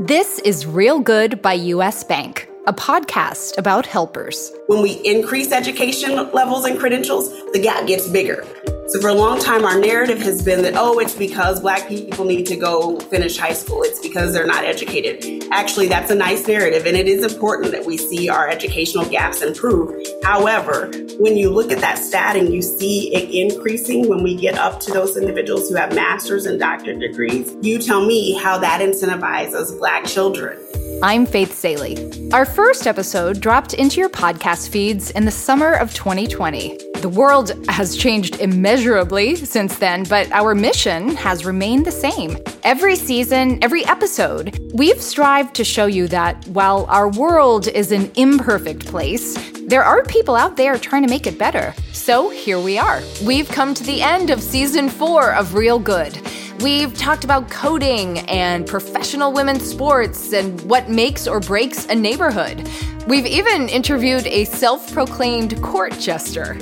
This is Real Good by US Bank, a podcast about helpers. When we increase education levels and credentials, the gap gets bigger. So for a long time, our narrative has been that, oh, it's because black people need to go finish high school. It's because they're not educated. Actually, that's a nice narrative, and it is important that we see our educational gaps improve. However, when you look at that stat and you see it increasing when we get up to those individuals who have master's and doctorate degrees, you tell me how that incentivizes black children. I'm Faith Salie. Our first episode dropped into your podcast feeds in the summer of 2020. The world has changed immeasurably since then, but our mission has remained the same. Every season, every episode, we've strived to show you that while our world is an imperfect place, there are people out there trying to make it better. So here we are. We've come to the end of season four of Real Good. We've talked about coding and professional women's sports and what makes or breaks a neighborhood. We've even interviewed a self proclaimed court jester.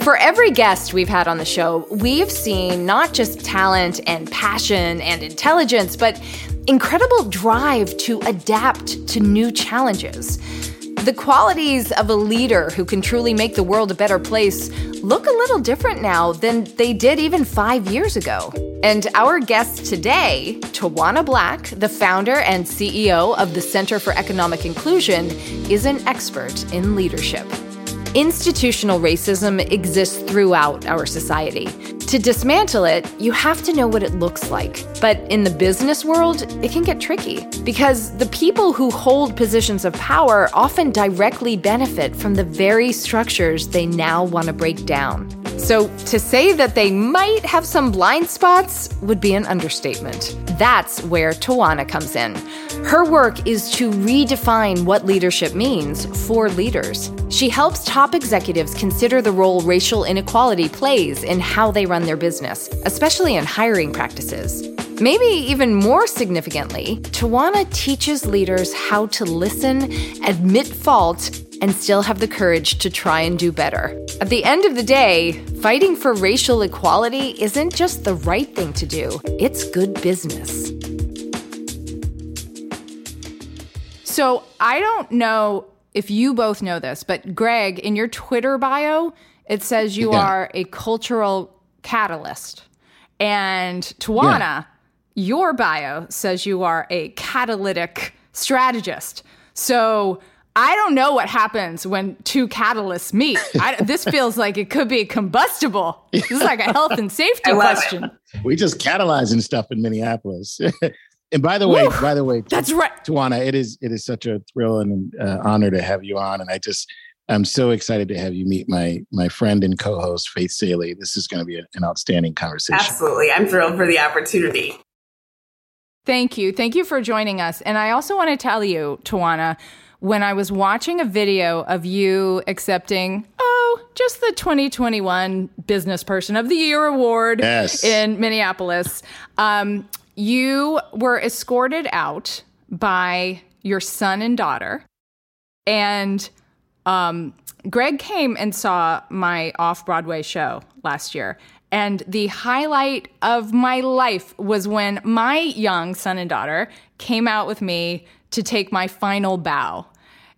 For every guest we've had on the show, we've seen not just talent and passion and intelligence, but incredible drive to adapt to new challenges. The qualities of a leader who can truly make the world a better place look a little different now than they did even five years ago. And our guest today, Tawanna Black, the founder and CEO of the Center for Economic Inclusion, is an expert in leadership. Institutional racism exists throughout our society. To dismantle it, you have to know what it looks like. But in the business world, it can get tricky because the people who hold positions of power often directly benefit from the very structures they now want to break down. So, to say that they might have some blind spots would be an understatement. That's where Tawanna comes in. Her work is to redefine what leadership means for leaders. She helps top executives consider the role racial inequality plays in how they run their business, especially in hiring practices. Maybe even more significantly, Tawanna teaches leaders how to listen, admit fault, and still have the courage to try and do better. At the end of the day, fighting for racial equality isn't just the right thing to do, it's good business. So, I don't know if you both know this, but Greg, in your Twitter bio, it says you yeah. are a cultural catalyst. And Tawanna, yeah. your bio says you are a catalytic strategist. So, I don't know what happens when two catalysts meet. I, this feels like it could be combustible. This is like a health and safety question. It. We just catalyzing stuff in Minneapolis. and by the way, Woo, by the way, that's right, Tawanna. It is it is such a thrill and uh, honor to have you on, and I just I'm so excited to have you meet my my friend and co-host Faith Salie. This is going to be a, an outstanding conversation. Absolutely, I'm thrilled for the opportunity. Thank you, thank you for joining us, and I also want to tell you, Tawanna when I was watching a video of you accepting, oh, just the 2021 Business Person of the Year award yes. in Minneapolis, um, you were escorted out by your son and daughter. And um, Greg came and saw my off Broadway show last year. And the highlight of my life was when my young son and daughter came out with me to take my final bow.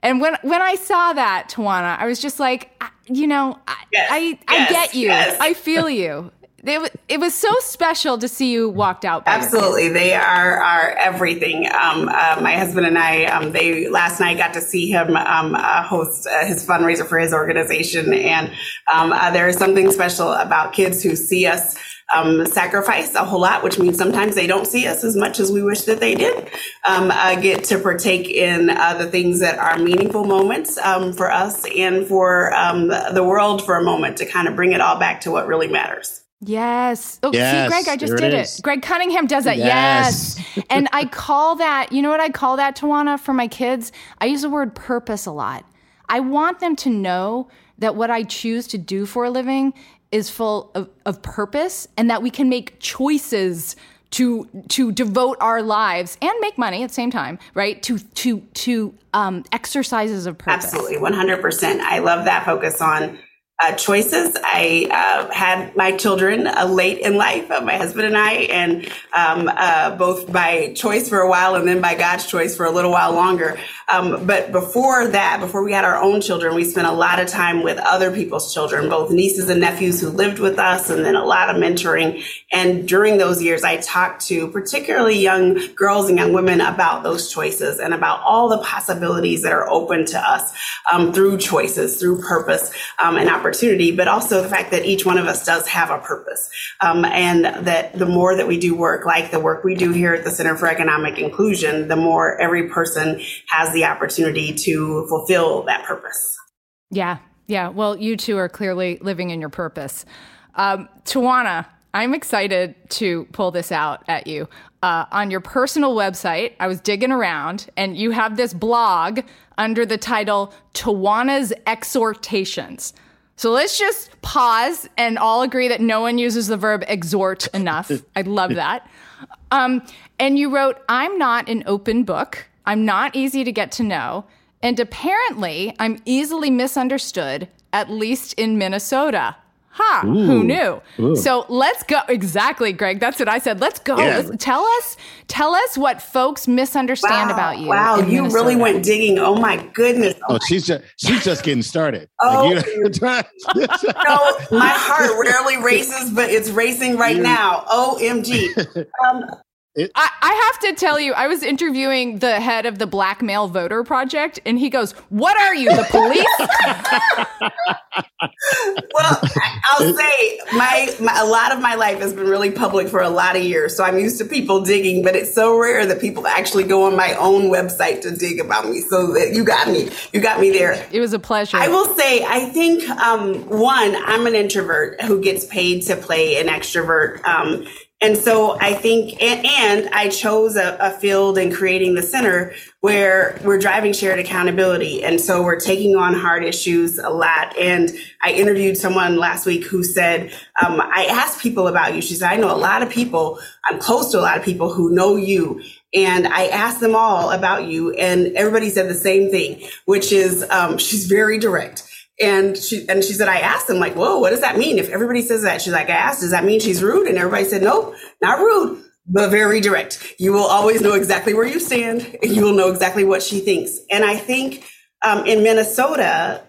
And when when I saw that, Tawanna, I was just like, you know, I yes, I, I yes, get you. Yes. I feel you. It, it was so special to see you walked out. Absolutely, they are are everything. Um, uh, my husband and I, um, they last night got to see him um, uh, host uh, his fundraiser for his organization, and um, uh, there is something special about kids who see us um, sacrifice a whole lot, which means sometimes they don't see us as much as we wish that they did. Um, uh, get to partake in uh, the things that are meaningful moments um, for us and for um, the world for a moment to kind of bring it all back to what really matters. Yes. Oh, yes, see, Greg, I just did it, it. Greg Cunningham does that. Yes. yes. and I call that, you know what I call that, Tawanna, for my kids? I use the word purpose a lot. I want them to know that what I choose to do for a living is full of, of purpose and that we can make choices to to devote our lives and make money at the same time, right? To to to um, exercises of purpose. Absolutely, one hundred percent. I love that focus on uh, choices. I uh, had my children uh, late in life, uh, my husband and I, and um, uh, both by choice for a while and then by God's choice for a little while longer. Um, but before that, before we had our own children, we spent a lot of time with other people's children, both nieces and nephews who lived with us, and then a lot of mentoring. And during those years, I talked to particularly young girls and young women about those choices and about all the possibilities that are open to us um, through choices, through purpose um, and opportunity, but also the fact that each one of us does have a purpose. Um, and that the more that we do work like the work we do here at the Center for Economic Inclusion, the more every person has the opportunity to fulfill that purpose. Yeah. Yeah. Well, you two are clearly living in your purpose. Um, Tawanna, I'm excited to pull this out at you. Uh, on your personal website, I was digging around, and you have this blog under the title Tawanna's Exhortations. So let's just pause and all agree that no one uses the verb exhort enough. I love that. Um, and you wrote, I'm not an open book. I'm not easy to get to know. And apparently, I'm easily misunderstood, at least in Minnesota. Ha, Ooh. who knew? Ooh. So let's go. Exactly, Greg. That's what I said. Let's go. Yeah. Let's, tell us, tell us what folks misunderstand wow. about you. Wow, you Minnesota. really went digging. Oh my goodness. Oh, oh she's just she's just getting started. Oh, like no, my heart rarely races, but it's racing right now. Omg. Um, it, I, I, have to tell you, I was interviewing the head of the Black Male Voter Project, and he goes, "What are you, the police?" well, I'll say my, my, a lot of my life has been really public for a lot of years, so I'm used to people digging. But it's so rare that people actually go on my own website to dig about me. So that you got me, you got me there. It was a pleasure. I will say, I think um, one, I'm an introvert who gets paid to play an extrovert. Um, and so I think, and, and I chose a, a, field in creating the center where we're driving shared accountability. And so we're taking on hard issues a lot. And I interviewed someone last week who said, um, I asked people about you. She said, I know a lot of people, I'm close to a lot of people who know you. And I asked them all about you and everybody said the same thing, which is, um, she's very direct and she and she said, I asked him, like, whoa, what does that mean? If everybody says that, she's like, I asked, does that mean she's rude? And everybody said, nope, not rude, but very direct. You will always know exactly where you stand. And you will know exactly what she thinks. And I think um, in Minnesota,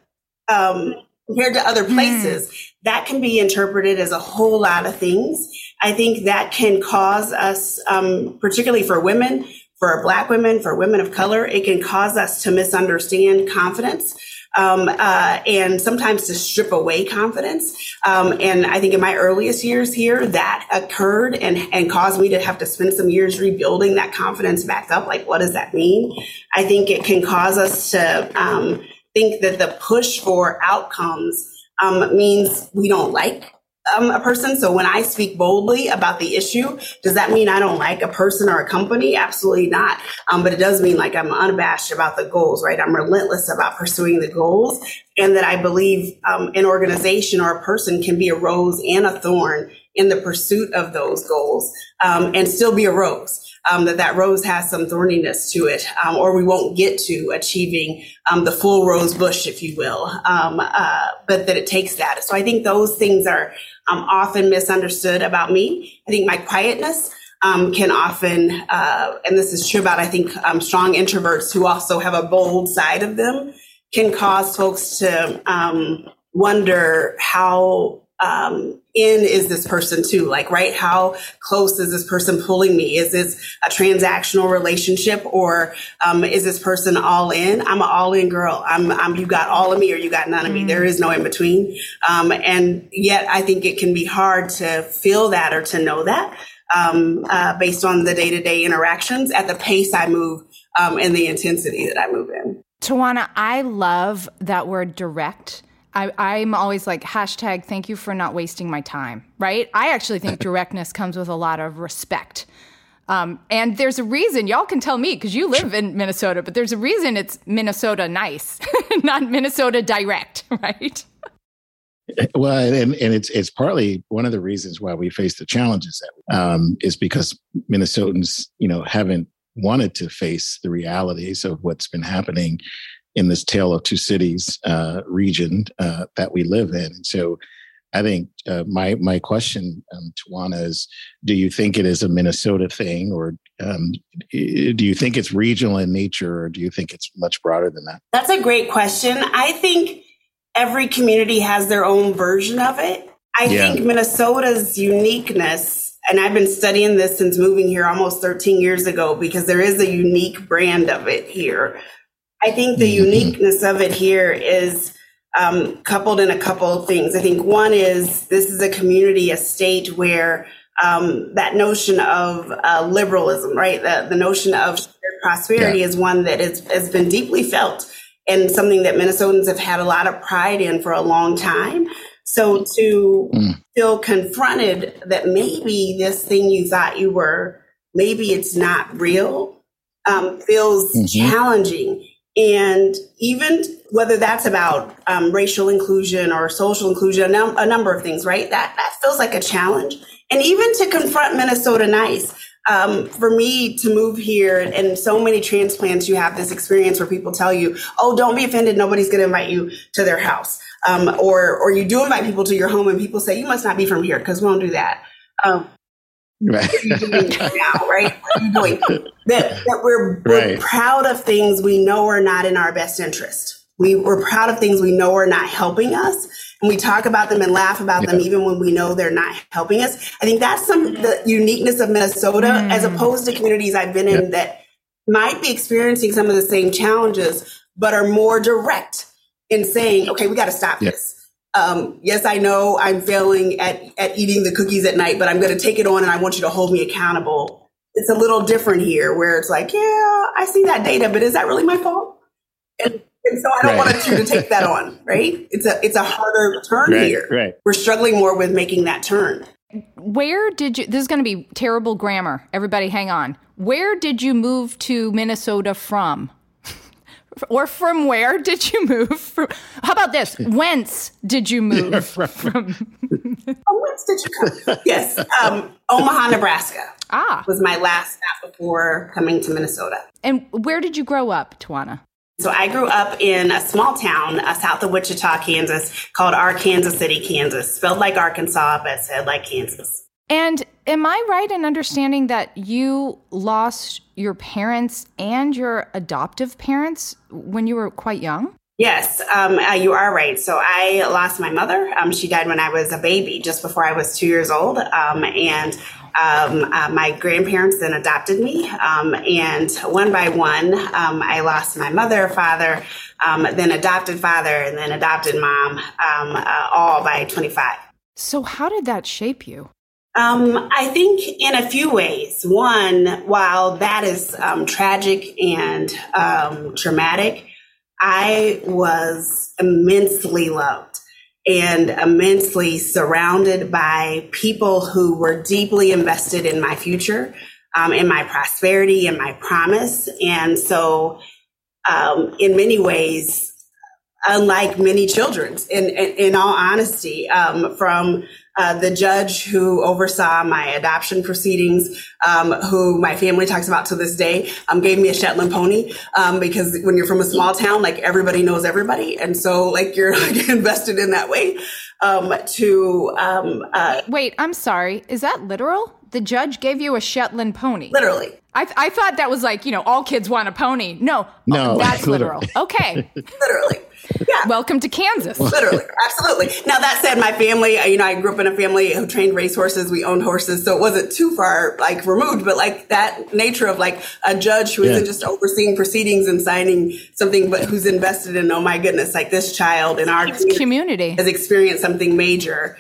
um, compared to other places, mm. that can be interpreted as a whole lot of things. I think that can cause us, um, particularly for women, for black women, for women of color, it can cause us to misunderstand confidence um, uh, and sometimes to strip away confidence. Um, and I think in my earliest years here, that occurred and, and caused me to have to spend some years rebuilding that confidence back up. Like, what does that mean? I think it can cause us to um, think that the push for outcomes um, means we don't like um, a person. So when I speak boldly about the issue, does that mean I don't like a person or a company? Absolutely not. Um, but it does mean like I'm unabashed about the goals, right? I'm relentless about pursuing the goals and that I believe um, an organization or a person can be a rose and a thorn in the pursuit of those goals um, and still be a rose um, that that rose has some thorniness to it, um, or we won't get to achieving um, the full rose bush, if you will. Um, uh, but that it takes that. So I think those things are um, often misunderstood about me. I think my quietness. Um, can often, uh, and this is true about, I think, strong introverts who also have a bold side of them, can cause folks to wonder how um, in is this person too? Like, right? How close is this person pulling me? Is this a transactional relationship or um, is this person all in? I'm an all in girl. I'm, I'm, you got all of me or you got none of me. There is no in between. Um, and yet I think it can be hard to feel that or to know that um, uh, based on the day to day interactions at the pace I move um, and the intensity that I move in. Tawanna, I love that word direct I, am always like hashtag thank you for not wasting my time, right? I actually think directness comes with a lot of respect. Um, and there's a reason, y'all can tell me because you live in Minnesota, but there's a reason it's Minnesota nice, not Minnesota direct, right? Well, and, and it's it's partly one of the reasons why we face the challenges that um, is because Minnesotans, you know, haven't wanted to face the realities of what's been happening in this tale of two cities uh, region uh, that we live in. And so I think uh, my my question, um, Tawanna, is: Do you think it is a Minnesota thing, or um, do you think it's regional in nature, or do you think it's much broader than that? That's a great question. I think every community has their own version of it. I yeah. think Minnesota's uniqueness, and I've been studying this since moving here almost 13 years ago, because there is a unique brand of it here. I think the mm-hmm. uniqueness of it here is um, coupled in a couple of things. I think one is this is a community, a state where um, that notion of uh, liberalism, right? The, the notion of prosperity yeah. is one that is, has been deeply felt and something that Minnesotans have had a lot of pride in for a long time. So to mm. feel confronted that maybe this thing you thought you were, maybe it's not real, um, feels mm-hmm. challenging. And even whether that's about um, racial inclusion or social inclusion, a, num- a, number of things, right? That that feels like a challenge. And even to confront Minnesota nice, um, for me to move here and so many transplants, you have this experience where people tell you, "Oh, don't be offended. Nobody's going to invite you to their house," um, or or you do invite people to your home, and people say, "You must not be from here because we don't do that." Um, Right. now, right? What are you doing? That, that we're, we're right. proud of things we know are not in our best interest. We, we're proud of things we know are not helping us. And we talk about them and laugh about yeah. them even when we know they're not helping us. I think that's some the uniqueness of Minnesota mm. as opposed to communities I've been in that might be experiencing some of the same challenges, but are more direct in saying, okay, we got to stop this um, yes, I know I'm failing at, at eating the cookies at night, but I'm going to take it on and I want you to hold me accountable. It's a little different here where it's like, yeah, I see that data, but is that really my fault? And, and so I don't right. want you to take that on, right? It's a, it's a harder turn right, here. Right. We're struggling more with making that turn. Where did you, this is going to be terrible grammar. Everybody hang on. Where did you move to Minnesota from? Or from where did you move? From, how about this? Whence did you move yeah, from? from oh, whence did you come? yes, um, Omaha, Nebraska. Ah, was my last stop before coming to Minnesota. And where did you grow up, Tawanna? So I grew up in a small town uh, south of Wichita, Kansas, called Arkansas City, Kansas, spelled like Arkansas but said like Kansas. And am I right in understanding that you lost your parents and your adoptive parents when you were quite young? Yes, um, uh, you are right. So I lost my mother. Um, she died when I was a baby, just before I was two years old. Um, and um, uh, my grandparents then adopted me. Um, and one by one, um, I lost my mother, father, then adopted father, and then adopted mom, uh, all by 25. So, how did that shape you? Um, I think in a few ways. One, while that is um, tragic and um, traumatic, I was immensely loved and immensely surrounded by people who were deeply invested in my future, um, in my prosperity, and my promise. And so, um, in many ways, unlike many children's, in, in, in all honesty, um, from uh, the judge who oversaw my adoption proceedings, um, who my family talks about to this day, um, gave me a Shetland pony um, because when you're from a small town, like everybody knows everybody, and so like you're like invested in that way. Um, to um, uh, wait, I'm sorry, is that literal? The judge gave you a Shetland pony. Literally. I, I thought that was like, you know, all kids want a pony. No, no, that's literal. Okay. literally. Yeah. Welcome to Kansas. Literally. Absolutely. Now, that said, my family, you know, I grew up in a family who trained racehorses. We owned horses. So it wasn't too far, like, removed, but like that nature of like a judge who not just overseeing proceedings and signing something, but who's invested in, oh my goodness, like this child in our community, community has experienced something major.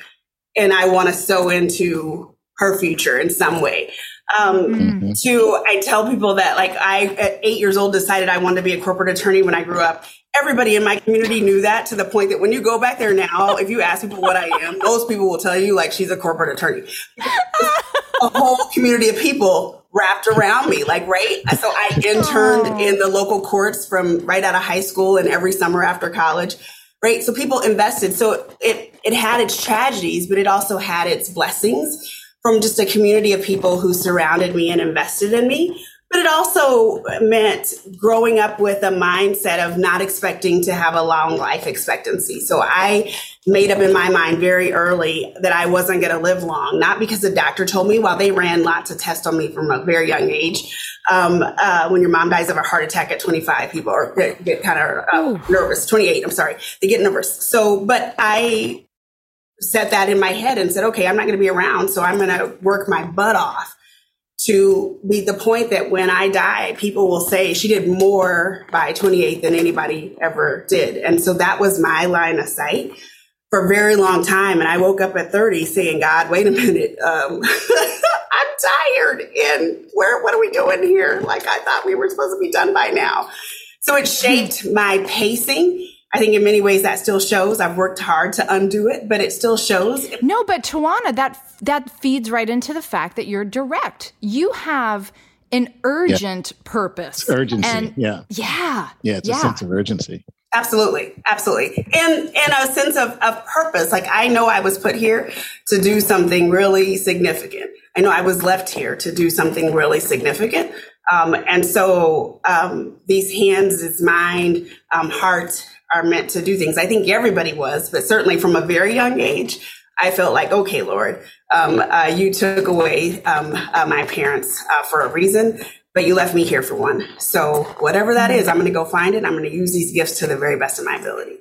And I want to sow into her future in some way. Um, mm-hmm. To I tell people that like I at eight years old decided I wanted to be a corporate attorney when I grew up. Everybody in my community knew that to the point that when you go back there now, if you ask people what I am, most people will tell you like she's a corporate attorney. a whole community of people wrapped around me, like right. So I interned in the local courts from right out of high school and every summer after college right? So people invested. So it it had its tragedies, but it also had its blessings from just a community of people who surrounded me and invested in me. But it also meant growing up with a mindset of not expecting to have a long life expectancy. So I made up in my mind very early that I wasn't going to live long, not because the doctor told me, while they ran lots of tests on me from a very young age. Um, uh, when your mom dies of a heart attack at 25, people are, get, get kind of uh, nervous. 28, I'm sorry. They get nervous. So, but I set that in my head and said, okay, I'm not going to be around. So I'm going to work my butt off to be the point that when I die, people will say she did more by 28 than anybody ever did. And so that was my line of sight for a very long time. And I woke up at 30 saying, God, wait a minute. Um, I'm tired. And where, what are we doing here? Like I thought we were supposed to be done by now. So it shaped my pacing I think in many ways that still shows. I've worked hard to undo it, but it still shows. No, but Tawanna, that that feeds right into the fact that you're direct. You have an urgent yeah. purpose. It's urgency. And yeah. Yeah. Yeah, it's yeah. a sense of urgency. Absolutely. Absolutely. And and a sense of, of purpose. Like I know I was put here to do something really significant. I know I was left here to do something really significant. Um, and so um, these hands, its mind, um, heart, are meant to do things. I think everybody was, but certainly from a very young age, I felt like, okay, Lord, um, uh, you took away um, uh, my parents uh, for a reason, but you left me here for one. So whatever that is, I'm going to go find it. I'm going to use these gifts to the very best of my ability.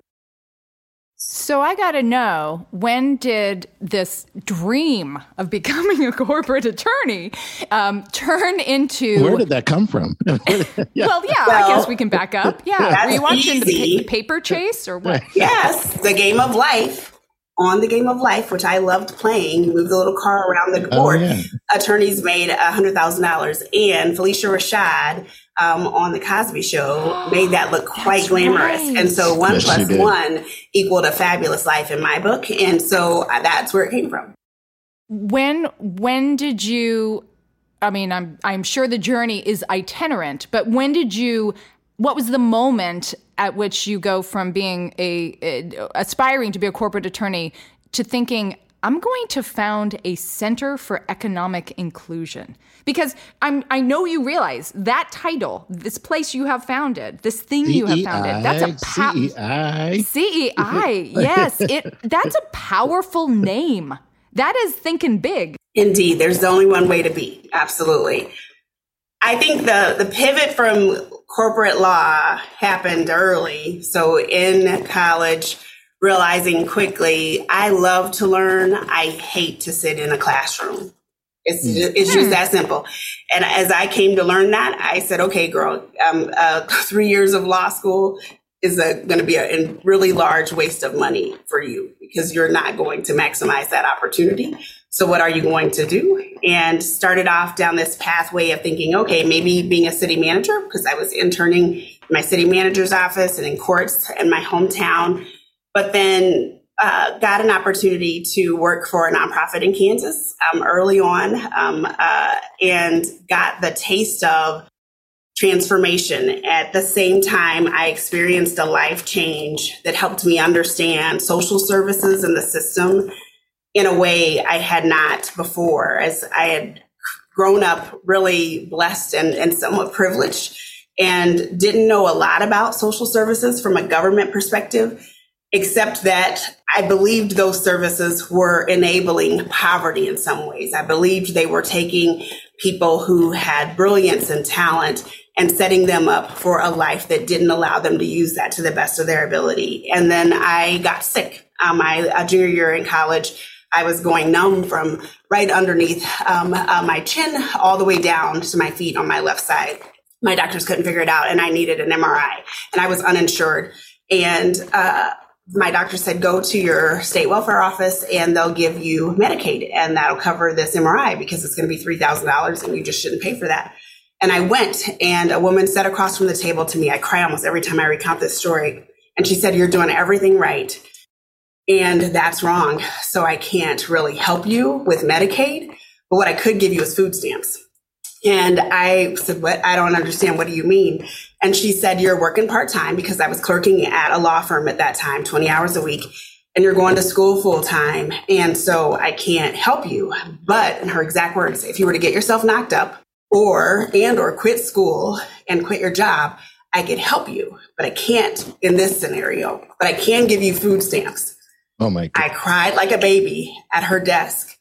So I got to know when did this dream of becoming a corporate attorney um, turn into? Where did that come from? yeah. Well, yeah, well, I guess we can back up. Yeah, were you watching the, the, paper chase or what? Yes, the game of life. On the game of life, which I loved playing, you move the little car around the board. Oh, yeah. Attorneys made hundred thousand dollars, and Phylicia Rashad um, on the Cosby Show made that look quite That's glamorous. Right. And so one yes, plus one equaled a fabulous life in my book, and so uh, that's where it came from. When when did you? I mean, I'm I'm sure the journey is itinerant, but when did you? What was the moment at which you go from being a, a aspiring to be a corporate attorney to thinking I'm going to found a center for economic inclusion because I'm I know you realize that title, this place you have founded, this thing C-E-I, you have founded, that's a pa- CEI. CEI. Yes, it that's a powerful name. That is thinking big. Indeed, there's only one way to be. Absolutely. I think the the pivot from corporate law happened early. So in college, realizing quickly I love to learn. I hate to sit in a classroom. It's, mm. just, it's just hmm. that simple. And as I came to learn that, I said, okay, girl, um, uh, three years of law school is going to be a, a really large waste of money for you because you're not going to maximize that opportunity. So what are you going to do? And started off down this pathway of thinking, okay, maybe being a city manager because I was interning in my city manager's office and in courts in my hometown but then uh, got an opportunity to work for a nonprofit in Kansas um, early on um, uh, and got the taste of transformation. At the same time, I experienced a life change that helped me understand social services and the system in a way I had not before, as I had grown up really blessed and, and somewhat privileged and didn't know a lot about social services from a government perspective except that I believed those services were enabling poverty in some ways. I believed they were taking people who had brilliance and talent and setting them up for a life that didn't allow them to use that to the best of their ability. And then I got sick. Um, my junior year in college, I was going numb from right underneath um, uh, my chin all the way down to my feet on my left side. My doctors couldn't figure it out, and I needed an MRI, and I was uninsured. And uh, my doctor said, go to your state welfare office and they'll give you Medicaid and that'll cover this MRI because it's going to be $3,000 and you just shouldn't pay for that. And I went and a woman sat across from the table to me. I cry almost every time I recount this story. And she said, you're doing everything right. And that's wrong. So I can't really help you with Medicaid. But what I could give you is food stamps. And I said, What? I don't understand. What do you mean? And she said, You're working part time because I was clerking at a law firm at that time, 20 hours a week, and you're going to school full time. And so I can't help you. But in her exact words, if you were to get yourself knocked up, or and or quit school and quit your job, I could help you, but I can't in this scenario. But I can give you food stamps. Oh my! God. I cried like a baby at her desk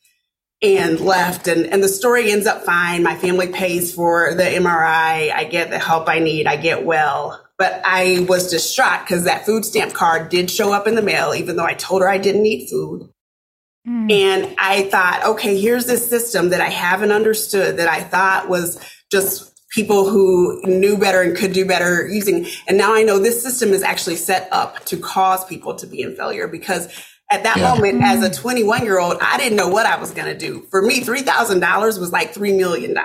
and left and, and the story ends up fine. My family pays for the MRI. I get the help I need. I get well. But I was distraught because that food stamp card did show up in the mail, even though I told her I didn't need food. Mm. And I thought, okay, here's this system that I haven't understood that I thought was just people who knew better and could do better using. And now I know this system is actually set up to cause people to be in failure because at that yeah. moment as a mm. 21 year old i didn't know what i was going to do for me $3000 was like $3 million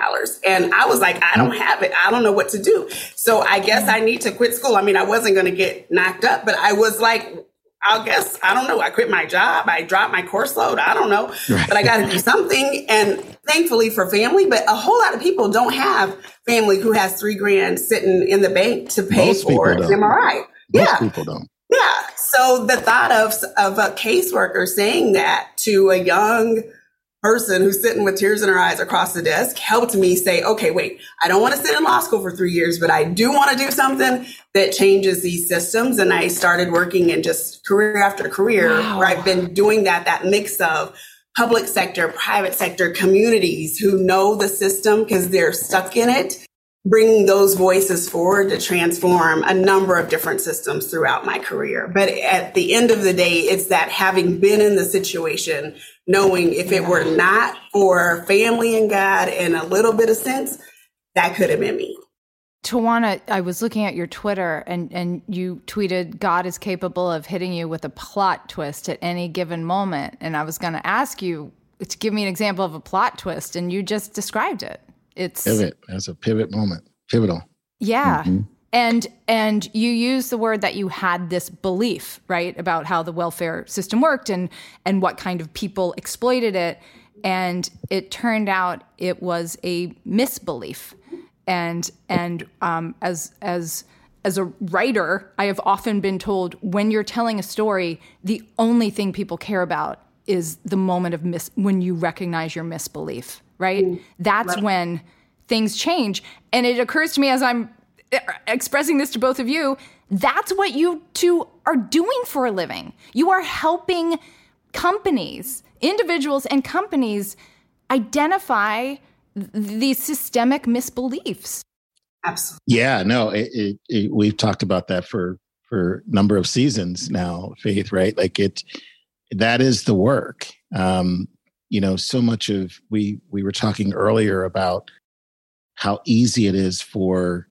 and i was like i don't have it i don't know what to do so i guess i need to quit school i mean i wasn't going to get knocked up but i was like I guess I don't know. I quit my job. I dropped my course load. I don't know, right. but I got to do something. And thankfully for family, but a whole lot of people don't have family who has three grand sitting in the bank to pay Most for an MRI. Most yeah, people don't. Yeah. So the thought of, of a caseworker saying that to a young person who's sitting with tears in her eyes across the desk helped me say, okay, wait, I don't want to sit in law school for three years, but I do want to do something that changes these systems. And I started working in just career after career wow. where I've been doing that, that mix of public sector, private sector, communities who know the system because they're stuck in it bringing those voices forward to transform a number of different systems throughout my career. But at the end of the day, it's that having been in the situation, knowing if it were not for family and God and a little bit of sense, that could have been me. Tawanna, I was looking at your Twitter and, and you tweeted, God is capable of hitting you with a plot twist at any given moment. And I was going to ask you to give me an example of a plot twist, and you just described it. It's pivot. That's a pivot moment. Pivotal. Yeah. Mm-hmm. And and you use the word that you had this belief, right, about how the welfare system worked and and what kind of people exploited it. And it turned out it was a misbelief. And and um, as as as a writer, I have often been told when you're telling a story, the only thing people care about is the moment of mis when you recognize your misbelief right? Mm, That's right. when things change. And it occurs to me as I'm expressing this to both of you, that's what you two are doing for a living. You are helping companies, individuals and companies identify these systemic misbeliefs. Absolutely. Yeah, no, it, it, it, we've talked about that for for a number of seasons now, Faith. Right, like it. That is the work. Um, you know so much of we we were talking earlier about how easy it is for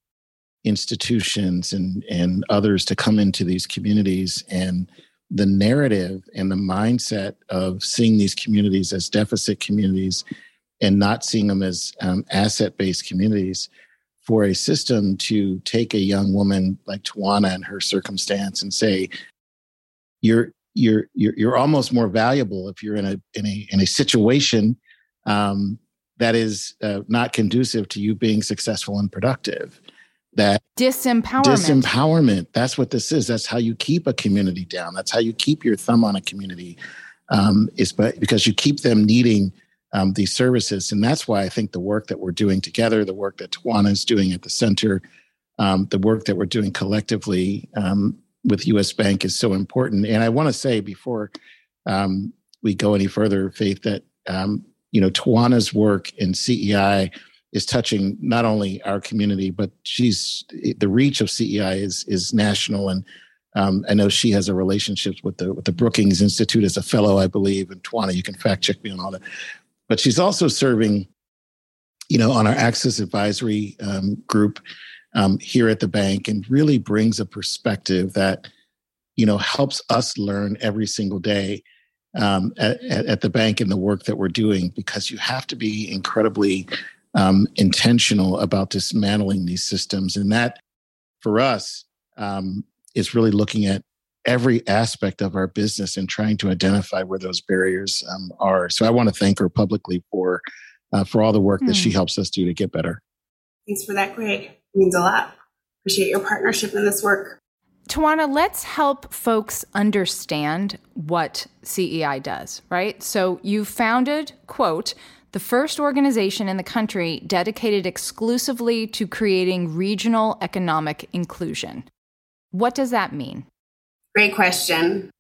institutions and and others to come into these communities and the narrative and the mindset of seeing these communities as deficit communities and not seeing them as um, asset based communities for a system to take a young woman like Tawanna and her circumstance and say, you're you're you're you're almost more valuable if you're in a in a in a situation um, that is uh, not conducive to you being successful and productive. That disempowerment. Disempowerment. That's what this is. That's how you keep a community down. That's how you keep your thumb on a community. Um, is but because you keep them needing um, these services, and that's why I think the work that we're doing together, the work that Tawanna is doing at the center, um, the work that we're doing collectively um, with U.S. Bank is so important. And I want to say before um, we go any further, Faith, that um, you know Tawanna's work in CEI is touching not only our community, but she's the reach of CEI is is national. And um, I know she has a relationship with the with the Brookings Institute as a fellow, I believe. And Tawanna, you can fact check me on all that. But she's also serving, you know, on our Access Advisory um, group um, here at the bank and really brings a perspective that you know helps us learn every single day um, at, at, the bank and the work that we're doing because you have to be incredibly um, intentional about dismantling these systems. And that for us um, is really looking at every aspect of our business and trying to identify where those barriers um, are. So i want to thank her publicly for uh, for all the work that she hmm. helps us do to get better. Thanks for that greg means a lot. Appreciate your partnership in this work. Tawanna, let's help folks understand what CEI does, right? So you founded, quote, the first organization in the country dedicated exclusively to creating regional economic inclusion. What does that mean? Great question.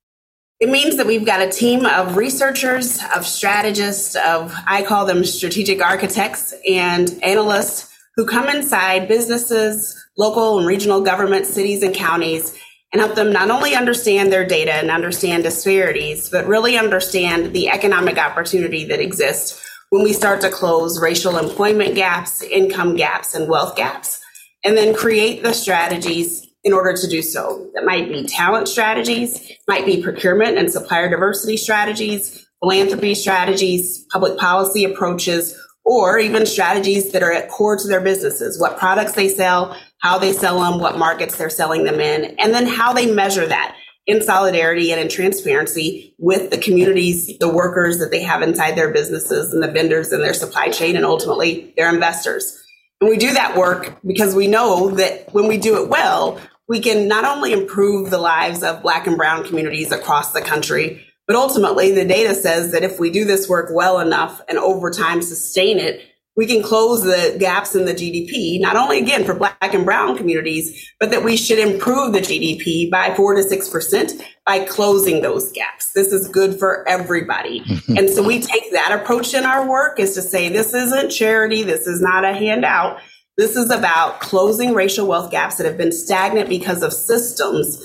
It means that we've got a team of researchers, of strategists, of I call them strategic architects and analysts who come inside businesses, local and regional government, cities and counties, and help them not only understand their data and understand disparities, but really understand the economic opportunity that exists when we start to close racial employment gaps, income gaps, and wealth gaps, and then create the strategies in order to do so. That might be talent strategies, might be procurement and supplier diversity strategies, philanthropy strategies, public policy approaches, or even strategies that are at core to their businesses, what products they sell, how they sell them, what markets they're selling them in, and then how they measure that in solidarity and in transparency with the communities, the workers that they have inside their businesses and the vendors in their supply chain and ultimately their investors. And we do that work because we know that when we do it well, we can not only improve the lives of black and brown communities across the country, but ultimately the data says that if we do this work well enough and over time sustain it, we can close the gaps in the GDP, not only again for black and brown communities, but that we should improve the GDP by four to six percent by closing those gaps. This is good for everybody. Mm-hmm. and so we take that approach in our work is to say, this isn't charity. This is not a handout. This is about closing racial wealth gaps that have been stagnant because of systems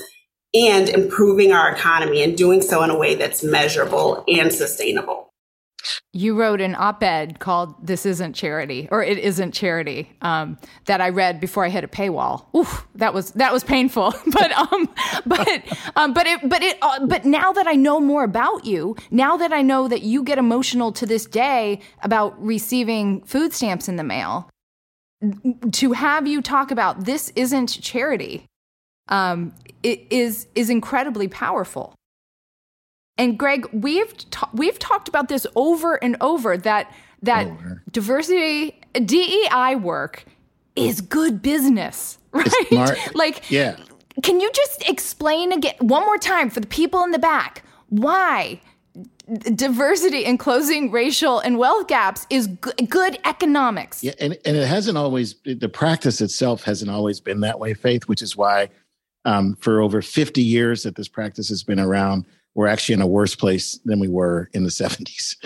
and improving our economy and doing so in a way that's measurable and sustainable. You wrote an op-ed called "This Isn't Charity" or "It Isn't Charity" um, that I read before I hit a paywall. Oof, that was that was painful. but um, but um, but it but it uh, but now that I know more about you, now that I know that you get emotional to this day about receiving food stamps in the mail, to have you talk about this isn't charity, um, it is is incredibly powerful. And Greg, we've ta- we've talked about this over and over that that over. diversity DEI work is good business, right? like yeah. Can you just explain again one more time for the people in the back why diversity and closing racial and wealth gaps is g- good economics? Yeah, and, and it hasn't always the practice itself hasn't always been that way, Faith, which is why um, for over 50 years that this practice has been around, we're actually in a worse place than we were in the 70s.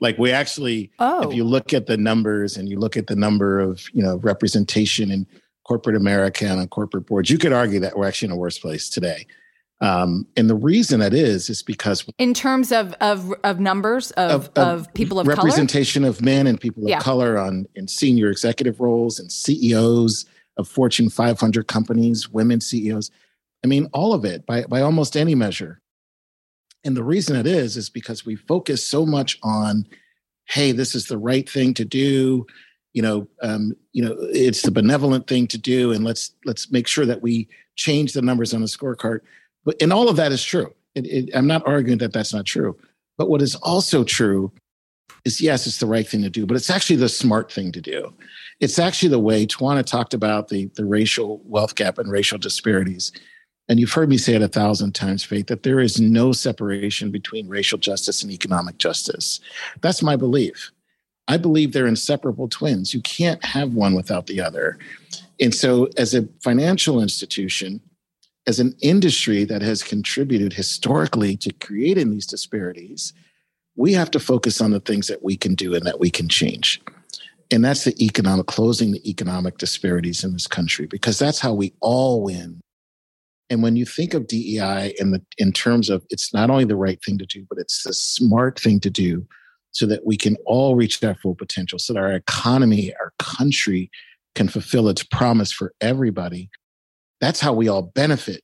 like we actually, oh. if you look at the numbers and you look at the number of, you know, representation in corporate America and on corporate boards, you could argue that we're actually in a worse place today. Um, and the reason that is is because in terms of of, of numbers of, of, of people of representation color? of men and people of yeah. color on in senior executive roles and CEOs of Fortune 500 companies, women CEOs. I mean, all of it by by almost any measure. And the reason it is, is because we focus so much on, hey, this is the right thing to do. You know, um, you know, it's the benevolent thing to do, and let's let's make sure that we change the numbers on the scorecard. But and all of that is true. It, it, I'm not arguing that that's not true. But what is also true is yes, it's the right thing to do, but it's actually the smart thing to do. It's actually the way Tawanna talked about the the racial wealth gap and racial disparities and you've heard me say it a thousand times, Faith, that there is no separation between racial justice and economic justice. That's my belief. I believe they're inseparable twins. You can't have one without the other. And so, as a financial institution, as an industry that has contributed historically to creating these disparities, we have to focus on the things that we can do and that we can change. And that's the economic, closing the economic disparities in this country, because that's how we all win and when you think of DEI in the in terms of it's not only the right thing to do, but it's the smart thing to do so that we can all reach that full potential, so that our economy, our country can fulfill its promise for everybody. That's how we all benefit.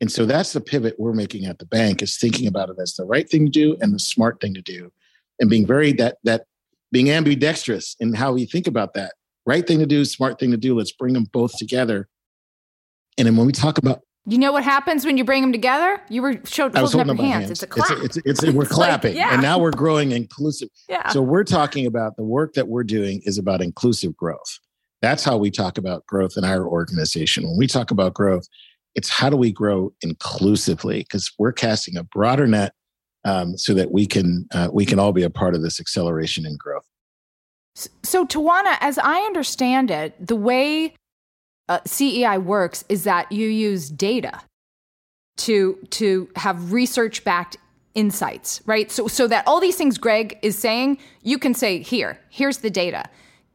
And so that's the pivot we're making at the bank is thinking about it as the right thing to do and the smart thing to do. And being very that that being ambidextrous in how we think about that. Right thing to do, smart thing to do. Let's bring them both together. And then when we talk about you know what happens when you bring them together? You were showed, holding, holding up your hands. hands. It's a clap. It's, it's, it's, we're clapping, like, yeah. and now we're growing inclusive. Yeah. So we're talking about the work that we're doing is about inclusive growth. That's how we talk about growth in our organization. When we talk about growth, it's how do we grow inclusively? Because we're casting a broader net um, so that we can uh, we can all be a part of this acceleration and growth. So, Tawanna, as I understand it, the way uh, CEI works is that you use data to to have research backed insights, right? So so that all these things Greg is saying, you can say here, here's the data.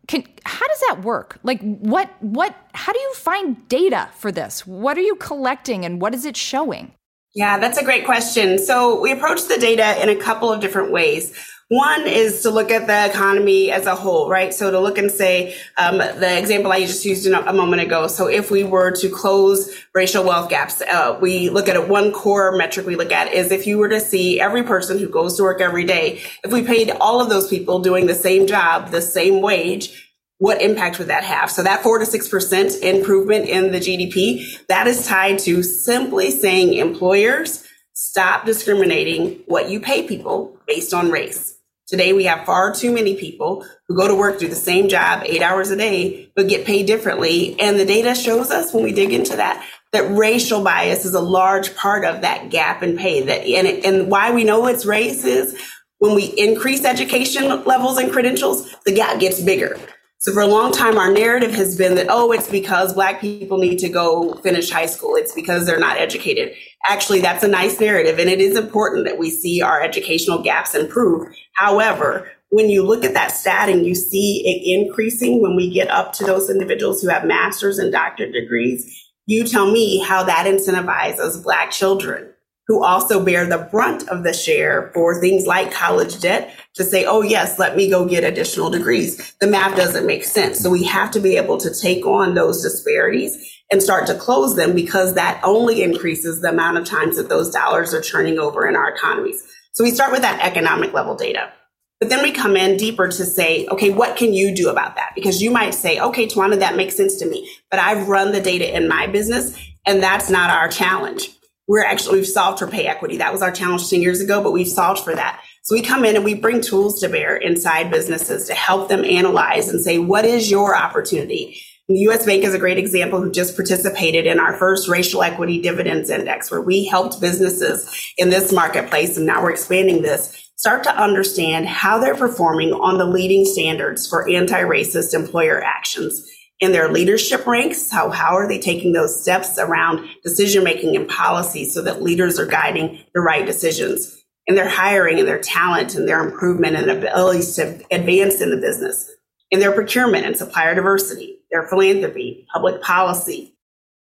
Can, how does that work? Like what what how do you find data for this? What are you collecting and what is it showing? Yeah, that's a great question. So we approach the data in a couple of different ways. One is to look at the economy as a whole, right? So to look and say, um, the example I just used a moment ago. So if we were to close racial wealth gaps, uh, we look at it. One core metric we look at is if you were to see every person who goes to work every day, if we paid all of those people doing the same job, the same wage, what impact would that have? So that four to six percent improvement in the GDP, that is tied to simply saying employers stop discriminating what you pay people based on race. Today we have far too many people who go to work, do the same job eight hours a day, but get paid differently. And the data shows us when we dig into that, that racial bias is a large part of that gap in pay that, and, it, and why we know it's race is when we increase education levels and credentials, the gap gets bigger. So for a long time, our narrative has been that, oh, it's because black people need to go finish high school. It's because they're not educated. Actually, that's a nice narrative. And it is important that we see our educational gaps improve. However, when you look at that stat and you see it increasing when we get up to those individuals who have master's and doctorate degrees, you tell me how that incentivizes black children who also bear the brunt of the share for things like college debt to say, oh, yes, let me go get additional degrees. The math doesn't make sense. So we have to be able to take on those disparities and start to close them because that only increases the amount of times that those dollars are churning over in our economies. So we start with that economic level data. But then we come in deeper to say, okay, what can you do about that? Because you might say, okay, Tawanna, that makes sense to me, but I've run the data in my business and that's not our challenge we're actually, we've solved for pay equity. That was our challenge 10 years ago, but we've solved for that. So we come in and we bring tools to bear inside businesses to help them analyze and say, what is your opportunity? And the US Bank is a great example who just participated in our first racial equity dividends index, where we helped businesses in this marketplace. And now we're expanding this start to understand how they're performing on the leading standards for anti-racist employer actions in their leadership ranks. How, how are they taking those steps around decision making and policy so that leaders are guiding the right decisions? In their hiring and their talent and their improvement and abilities to advance in the business, in their procurement and supplier diversity, their philanthropy, public policy,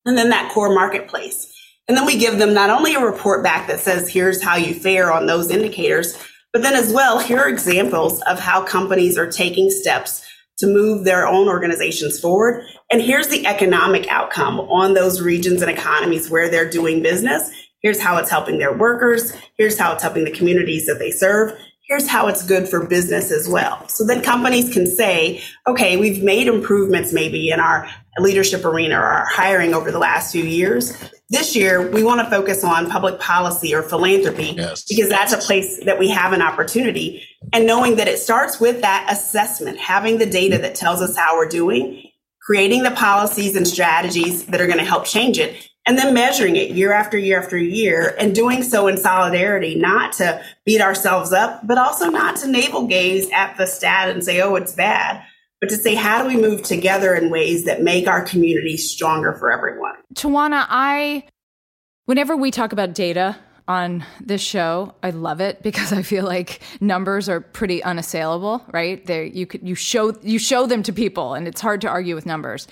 and then that core marketplace. And then we give them not only a report back that says, here's how you fare on those indicators, but then as well, here are examples of how companies are taking steps to move their own organizations forward. And here's the economic outcome on those regions and economies where they're doing business. Here's how it's helping their workers. Here's how it's helping the communities that they serve. Here's how it's good for business as well. So then companies can say, okay, we've made improvements maybe in our leadership arena or our hiring over the last few years. This year, we want to focus on public policy or philanthropy yes. because that's a place that we have an opportunity. And knowing that it starts with that assessment, having the data that tells us how we're doing, creating the policies and strategies that are going to help change it, and then measuring it year after year after year and doing so in solidarity, not to beat ourselves up, but also not to navel gaze at the stat and say, oh, it's bad but to say how do we move together in ways that make our community stronger for everyone. Tawanna, I whenever we talk about data on this show, I love it because I feel like numbers are pretty unassailable, right? They you could you show you show them to people and it's hard to argue with numbers.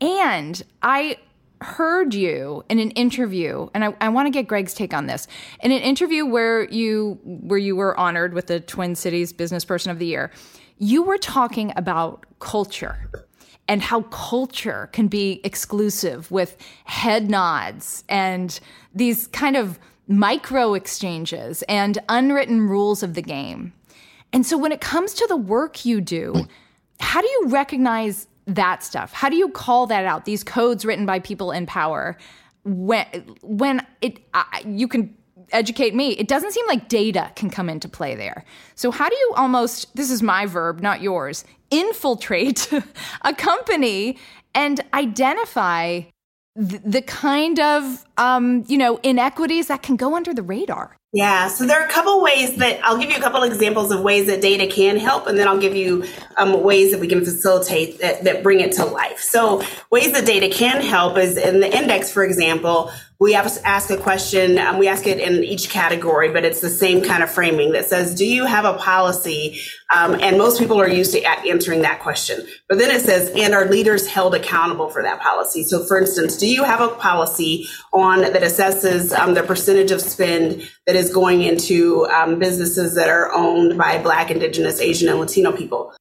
And I heard you in an interview, and I, I want to get Greg's take on this. In an interview where you where you were honored with the Twin Cities Business Person of the Year, you were talking about culture and how culture can be exclusive with head nods and these kind of micro exchanges and unwritten rules of the game. And so when it comes to the work you do, how do you recognize that stuff? How do you call that out? These codes written by people in power when when it you can educate me. It doesn't seem like data can come into play there. So, how do you almost, this is my verb, not yours, infiltrate a company and identify th- the kind of, um, you know, inequities that can go under the radar? Yeah, so there are a couple ways that I'll give you a couple examples of ways that data can help, and then I'll give you um, ways that we can facilitate that, that bring it to life. So, ways that data can help is in the index, for example, we ask a question. Um, we ask it in each category, but it's the same kind of framing that says, "Do you have a policy?" Um, and most people are used to answering that question. But then it says, "And are leaders held accountable for that policy?" So, for instance, do you have a policy on that assesses um, the percentage of spend that is going into um, businesses that are owned by Black, Indigenous, Asian, and Latino people?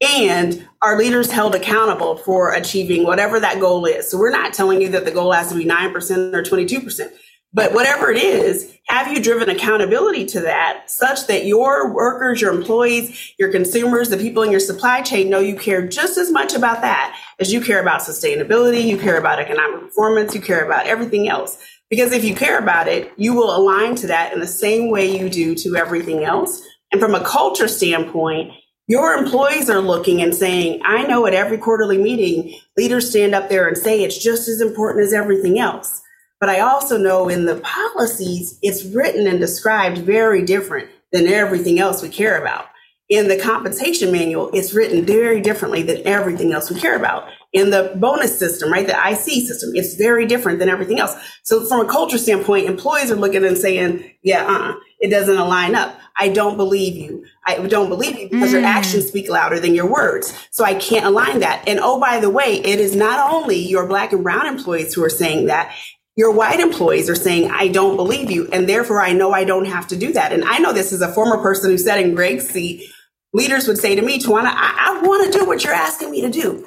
And our leaders held accountable for achieving whatever that goal is. So we're not telling you that the goal has to be 9% or 22%, but whatever it is, have you driven accountability to that such that your workers, your employees, your consumers, the people in your supply chain know you care just as much about that as you care about sustainability, you care about economic performance, you care about everything else. Because if you care about it, you will align to that in the same way you do to everything else. And from a culture standpoint, your employees are looking and saying, I know at every quarterly meeting, leaders stand up there and say it's just as important as everything else. But I also know in the policies, it's written and described very different than everything else we care about. In the compensation manual, it's written very differently than everything else we care about. In the bonus system, right, the IC system, it's very different than everything else. So from a culture standpoint, employees are looking and saying, yeah, uh, it doesn't align up. I don't believe you. I don't believe you because mm. your actions speak louder than your words. So I can't align that. And oh, by the way, it is not only your black and brown employees who are saying that. Your white employees are saying, I don't believe you. And therefore I know I don't have to do that. And I know this is a former person who sat in Greg's seat. Leaders would say to me, Tawanna, I, I want to do what you're asking me to do.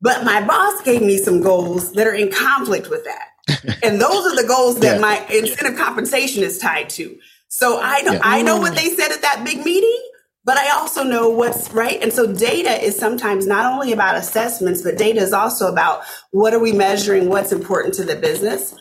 But my boss gave me some goals that are in conflict with that. and those are the goals that yeah. my incentive compensation is tied to. So I know, yeah. I know what they said at that big meeting, but I also know what's right. And so data is sometimes not only about assessments, but data is also about what are we measuring, what's important to the business.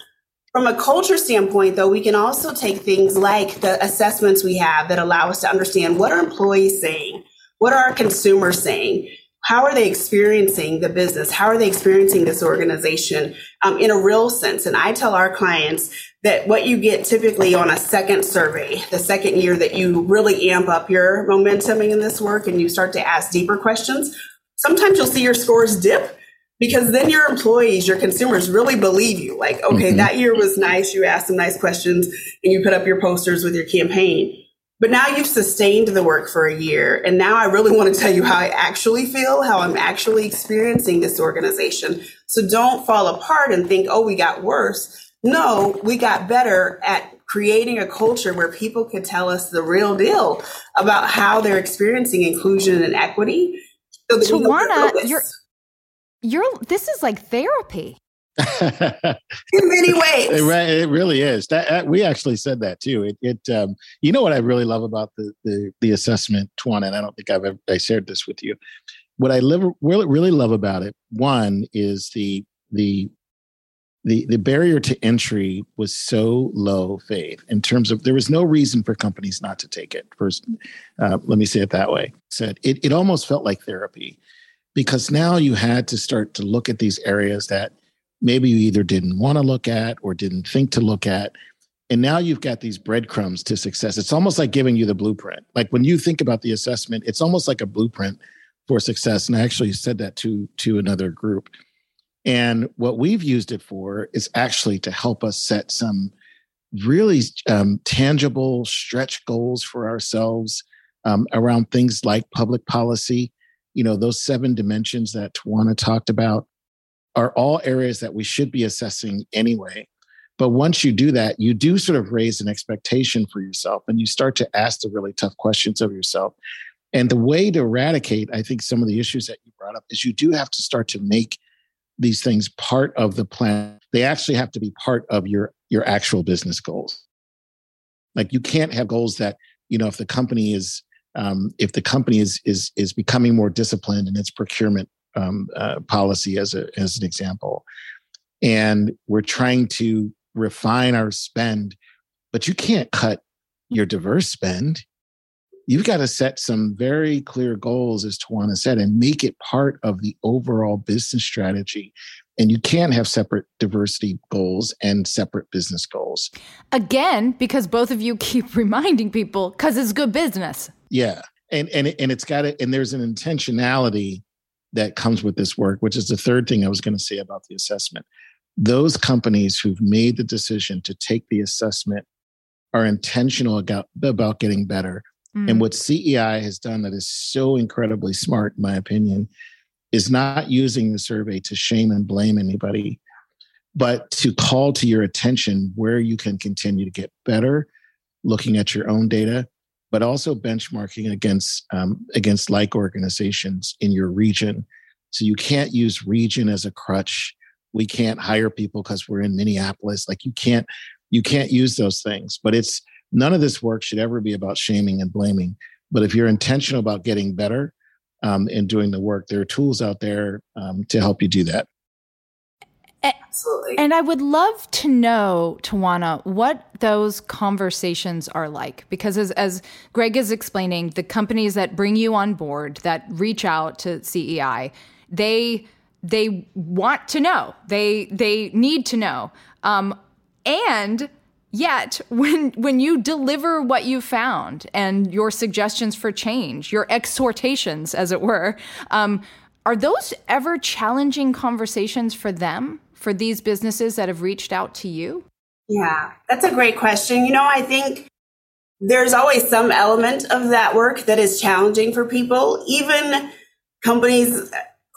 From a culture standpoint, though, we can also take things like the assessments we have that allow us to understand what are employees saying? What are our consumers saying? How are they experiencing the business? How are they experiencing this organization um, in a real sense? And I tell our clients that what you get typically on a second survey, the second year that you really amp up your momentum in this work and you start to ask deeper questions, sometimes you'll see your scores dip because then your employees, your consumers really believe you. Like, okay, mm-hmm. that year was nice. You asked some nice questions and you put up your posters with your campaign. But now you've sustained the work for a year. And now I really want to tell you how I actually feel, how I'm actually experiencing this organization. So don't fall apart and think, oh, we got worse no, we got better at creating a culture where people could tell us the real deal about how they're experiencing inclusion and equity. So Tawanna, you're you're this is like therapy. in many ways. It, it really is. That, that, we actually said that too. It, it um, you know what I really love about the the, the assessment, Tawanna, and I don't think I've ever I shared this with you. What I live, really, really love about it, one is the the the the barrier to entry was so low faith in terms of there was no reason for companies not to take it. First uh, let me say it that way. Said it, it almost felt like therapy because now you had to start to look at these areas that maybe you either didn't want to look at or didn't think to look at. And now you've got these breadcrumbs to success. It's almost like giving you the blueprint. Like when you think about the assessment it's almost like a blueprint for success. And i actually said that to to another group and what we've used it for is actually to help us set some really um, tangible stretch goals for ourselves um, around things like public policy. You know, those seven dimensions that Tawanna talked about are all areas that we should be assessing anyway. But once you do that, you do sort of raise an expectation for yourself and you start to ask the really tough questions of yourself. And the way to eradicate, I think, some of the issues that you brought up is you do have to start to make these things part of the plan they actually have to be part of your your actual business goals. Like you can't have goals that you know if the company is um, if the company is is is becoming more disciplined in its procurement um, uh, policy as a as an example. And we're trying to refine our spend but you can't cut your diverse spend you've got to set some very clear goals, as Tawanna said, and make it part of the overall business strategy. And you can't have separate diversity goals and separate business goals. Again, because both of you keep reminding people because it's good business. Yeah. And and and it's got it and there's an intentionality that comes with this work, which is the third thing I was going to say about the assessment. Those companies who've made the decision to take the assessment are intentional about, about getting better. Mm. And what CEI has done that is so incredibly smart, in my opinion, is not using the survey to shame and blame anybody, but to call to your attention where you can continue to get better, looking at your own data, but also benchmarking against um, against like organizations in your region. So you can't use region as a crutch. We can't hire people because we're in Minneapolis. Like you can't you can't use those things. But it's none of this work should ever be about shaming and blaming. But if you're intentional about getting better um, and doing the work, there are tools out there um, to help you do that. Absolutely. And I would love to know, Tawanna, what those conversations are like. Because as, as Greg is explaining, the companies that bring you on board, that reach out to CEI, they they want to know. They they need to know. Um, and Yet, when when you deliver what you found and your suggestions for change, your exhortations, as it were, um, are those ever challenging conversations for them, for these businesses that have reached out to you? Yeah, that's a great question. You know, I think there's always some element of that work that is challenging for people, even companies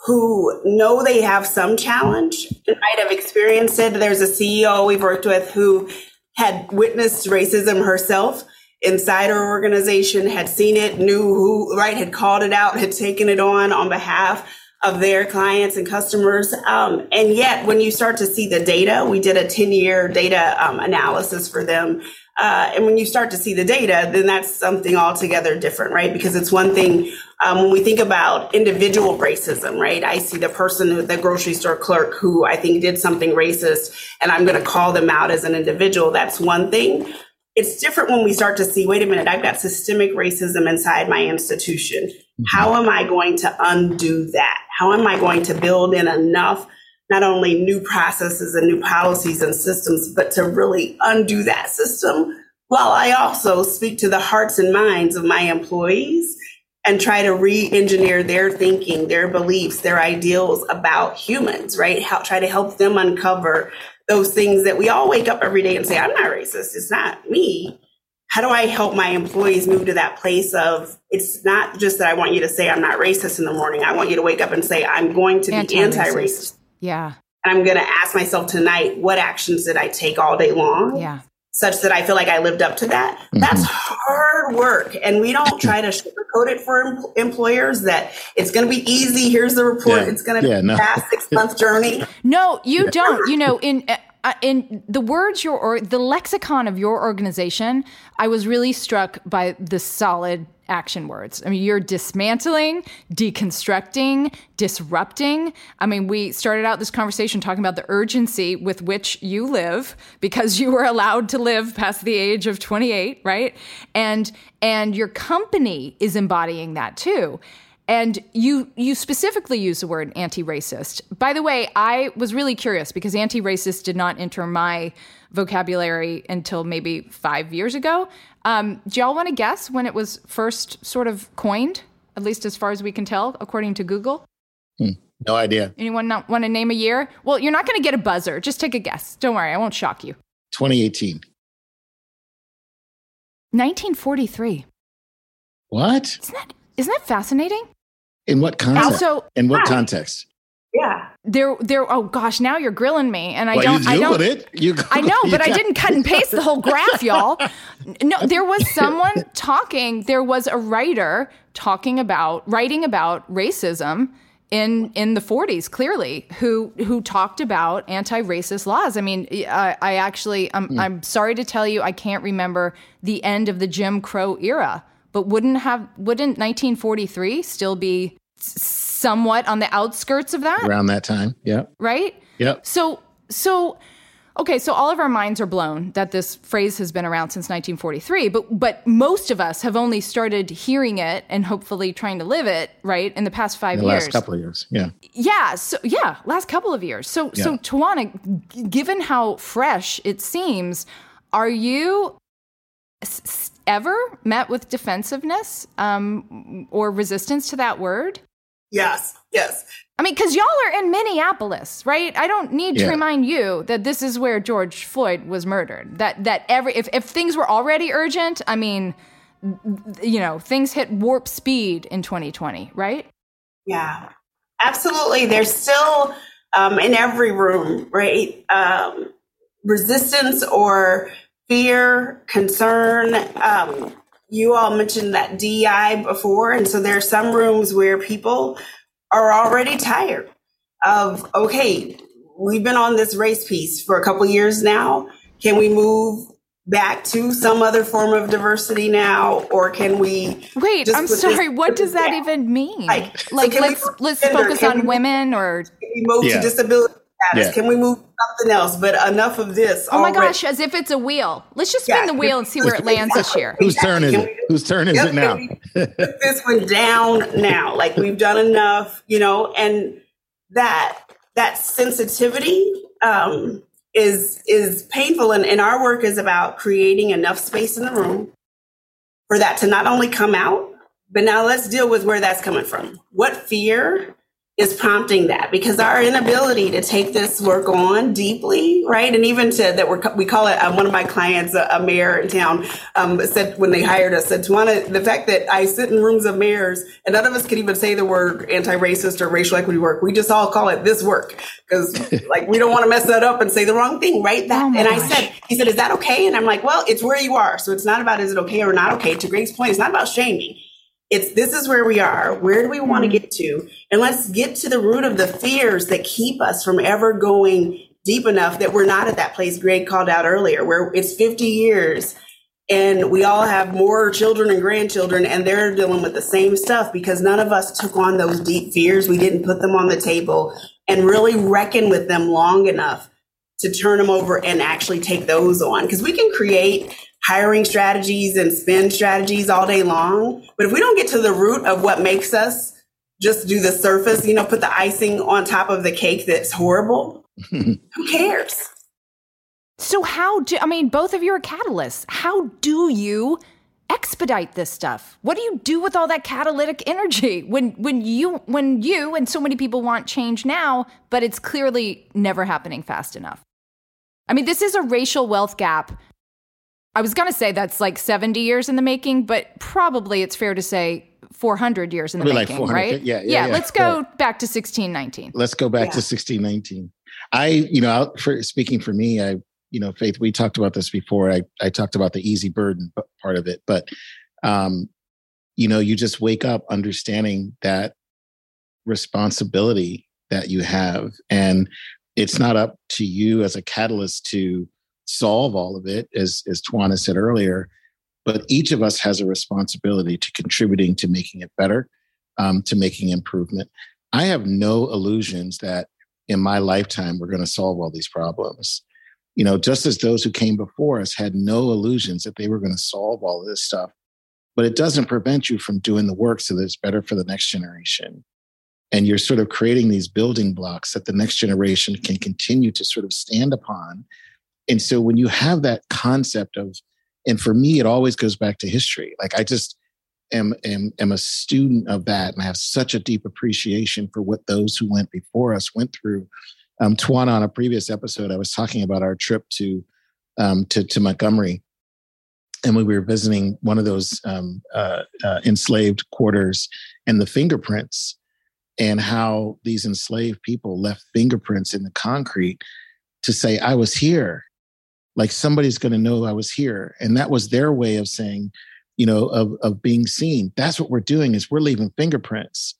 who know they have some challenge and might have experienced it. There's a CEO we've worked with who had witnessed racism herself inside her organization, had seen it, knew who, right, had called it out, had taken it on on behalf of their clients and customers. Um, and yet, when you start to see the data, we did a 10 year data um, analysis for them. Uh, and when you start to see the data, then that's something altogether different, right? Because it's one thing um, when we think about individual racism, right? I see the person, the grocery store clerk who I think did something racist, and I'm going to call them out as an individual. That's one thing. It's different when we start to see, wait a minute, I've got systemic racism inside my institution. Mm-hmm. How am I going to undo that? How am I going to build in enough, not only new processes and new policies and systems, but to really undo that system while I also speak to the hearts and minds of my employees and try to re-engineer their thinking, their beliefs, their ideals about humans, right? How, try to help them uncover those things that we all wake up every day and say, I'm not racist. It's not me. How do I help my employees move to that place of it's not just that I want you to say I'm not racist in the morning. I want you to wake up and say I'm going to be anti-racist. Yeah. And I'm going to ask myself tonight, what actions did I take all day long? Yeah such that I feel like I lived up to that. Mm-hmm. That's hard work. And we don't try to sugarcoat it for em- employers that it's going to be easy. Here's the report. Yeah. It's going to yeah, be no. a fast six month journey. No, you don't. You know, in, uh, in the words your or the lexicon of your organization, I was really struck by the solid action words. I mean, you're dismantling, deconstructing, disrupting. I mean, we started out this conversation talking about the urgency with which you live because you were allowed to live past the age of 28, right? And and your company is embodying that too. And you you specifically use the word anti-racist. By the way, I was really curious because anti-racist did not enter my vocabulary until maybe five years ago. Um, do y'all want to guess when it was first sort of coined, at least as far as we can tell, according to Google? Hmm, no idea. Anyone not want to name a year? Well, you're not going to get a buzzer. Just take a guess. Don't worry, I won't shock you. 2018. 1943. What? Isn't that isn't that fascinating? In what context? Also, in what context? Yeah. There, there. Oh gosh, now you're grilling me, and I well, don't. I don't. It. You, I know, but I didn't cut and paste the whole graph, y'all. No, there was someone talking. There was a writer talking about writing about racism in in the 40s clearly who who talked about anti-racist laws i mean i, I actually I'm, mm. I'm sorry to tell you i can't remember the end of the jim crow era but wouldn't have wouldn't 1943 still be somewhat on the outskirts of that around that time yeah right yeah so so Okay, so all of our minds are blown that this phrase has been around since 1943, but but most of us have only started hearing it and hopefully trying to live it right in the past five the years. Last couple of years, yeah. Yeah, so yeah, last couple of years. So yeah. so Tawanna, given how fresh it seems, are you s- ever met with defensiveness um, or resistance to that word? Yes, yes. I mean, because y'all are in Minneapolis, right? I don't need to remind you that this is where George Floyd was murdered. That that every if, if things were already urgent, I mean, you know, things hit warp speed in 2020, right? Yeah, absolutely. There's still um, in every room, right? Um, resistance or fear, concern. Um, you all mentioned that DI before, and so there are some rooms where people are already tired of, okay, we've been on this race piece for a couple years now. Can we move back to some other form of diversity now or can we wait i'm sorry what does that down? even mean like, like so let's let's focus on women or move yeah. to disability status yeah. can we move something else? But enough of this oh already. my gosh as if it's a wheel. Let's just spin yeah. the wheel and see where it lands this year. Whose turn is it? Whose turn is yep, it now? this one down now? Like we've done enough you know and that that sensitivity um is is painful. And, and our work is about creating enough space in the room for that to not only come out but now let's deal with where that's coming from. What fear is prompting that because our inability to take this work on deeply, right? And even to that we're, we call it, um, one of my clients, a, a mayor in town, um, said when they hired us, said, Tawanna, the fact that I sit in rooms of mayors and none of us can even say the word anti-racist or racial equity work. We just all call it this work because like we don't want to mess that up and say the wrong thing, right? That, oh and I said, he said, is that okay? And I'm like, well, it's where you are. So it's not about is it okay or not okay. To Greg's point, it's not about shaming it's this is where we are. Where do we want to mm-hmm. get to? And let's get to the root of the fears that keep us from ever going deep enough that we're not at that place Greg called out earlier, where it's 50 years and we all have more children and grandchildren and they're dealing with the same stuff because none of us took on those deep fears. We didn't put them on the table and really reckon with them long enough to turn them over and actually take those on. Because we can create hiring strategies and spend strategies all day long. But if we don't get to the root of what makes us just do the surface, you know, put the icing on top of the cake that's horrible, who cares? So, how do I mean, both of you are catalysts. How do you expedite this stuff? What do you do with all that catalytic energy when when you when you and so many people want change now, but it's clearly never happening fast enough? I mean, this is a racial wealth gap I was going to say that's like 70 years in the making, but probably it's fair to say 400 years in the making, like right? Yeah, yeah, yeah, yeah. Let's go right. back to 1619. Let's go back yeah. to 1619. I, you know, for speaking for me, I, you know, Faith, we talked about this before. I, I talked about the easy burden part of it, but, um, you know, you just wake up understanding that responsibility that you have, and it's not up to you as a catalyst to solve all of it, as as Tawanna said earlier. But each of us has a responsibility to contributing to making it better, um, to making improvement. I have no illusions that in my lifetime we're going to solve all these problems. You know, just as those who came before us had no illusions that they were going to solve all of this stuff. But it doesn't prevent you from doing the work so that it's better for the next generation. And you're sort of creating these building blocks that the next generation can continue to sort of stand upon and so when you have that concept of, and for me, it always goes back to history. Like I just am, am, am a student of that and I have such a deep appreciation for what those who went before us went through. Um, Tawanna, on a previous episode, I was talking about our trip to, um, to, to Montgomery. And we were visiting one of those um, uh, uh, enslaved quarters and the fingerprints and how these enslaved people left fingerprints in the concrete to say, I was here like somebody's going to know I was here. And that was their way of saying, you know, of, of being seen. That's what we're doing is we're leaving fingerprints.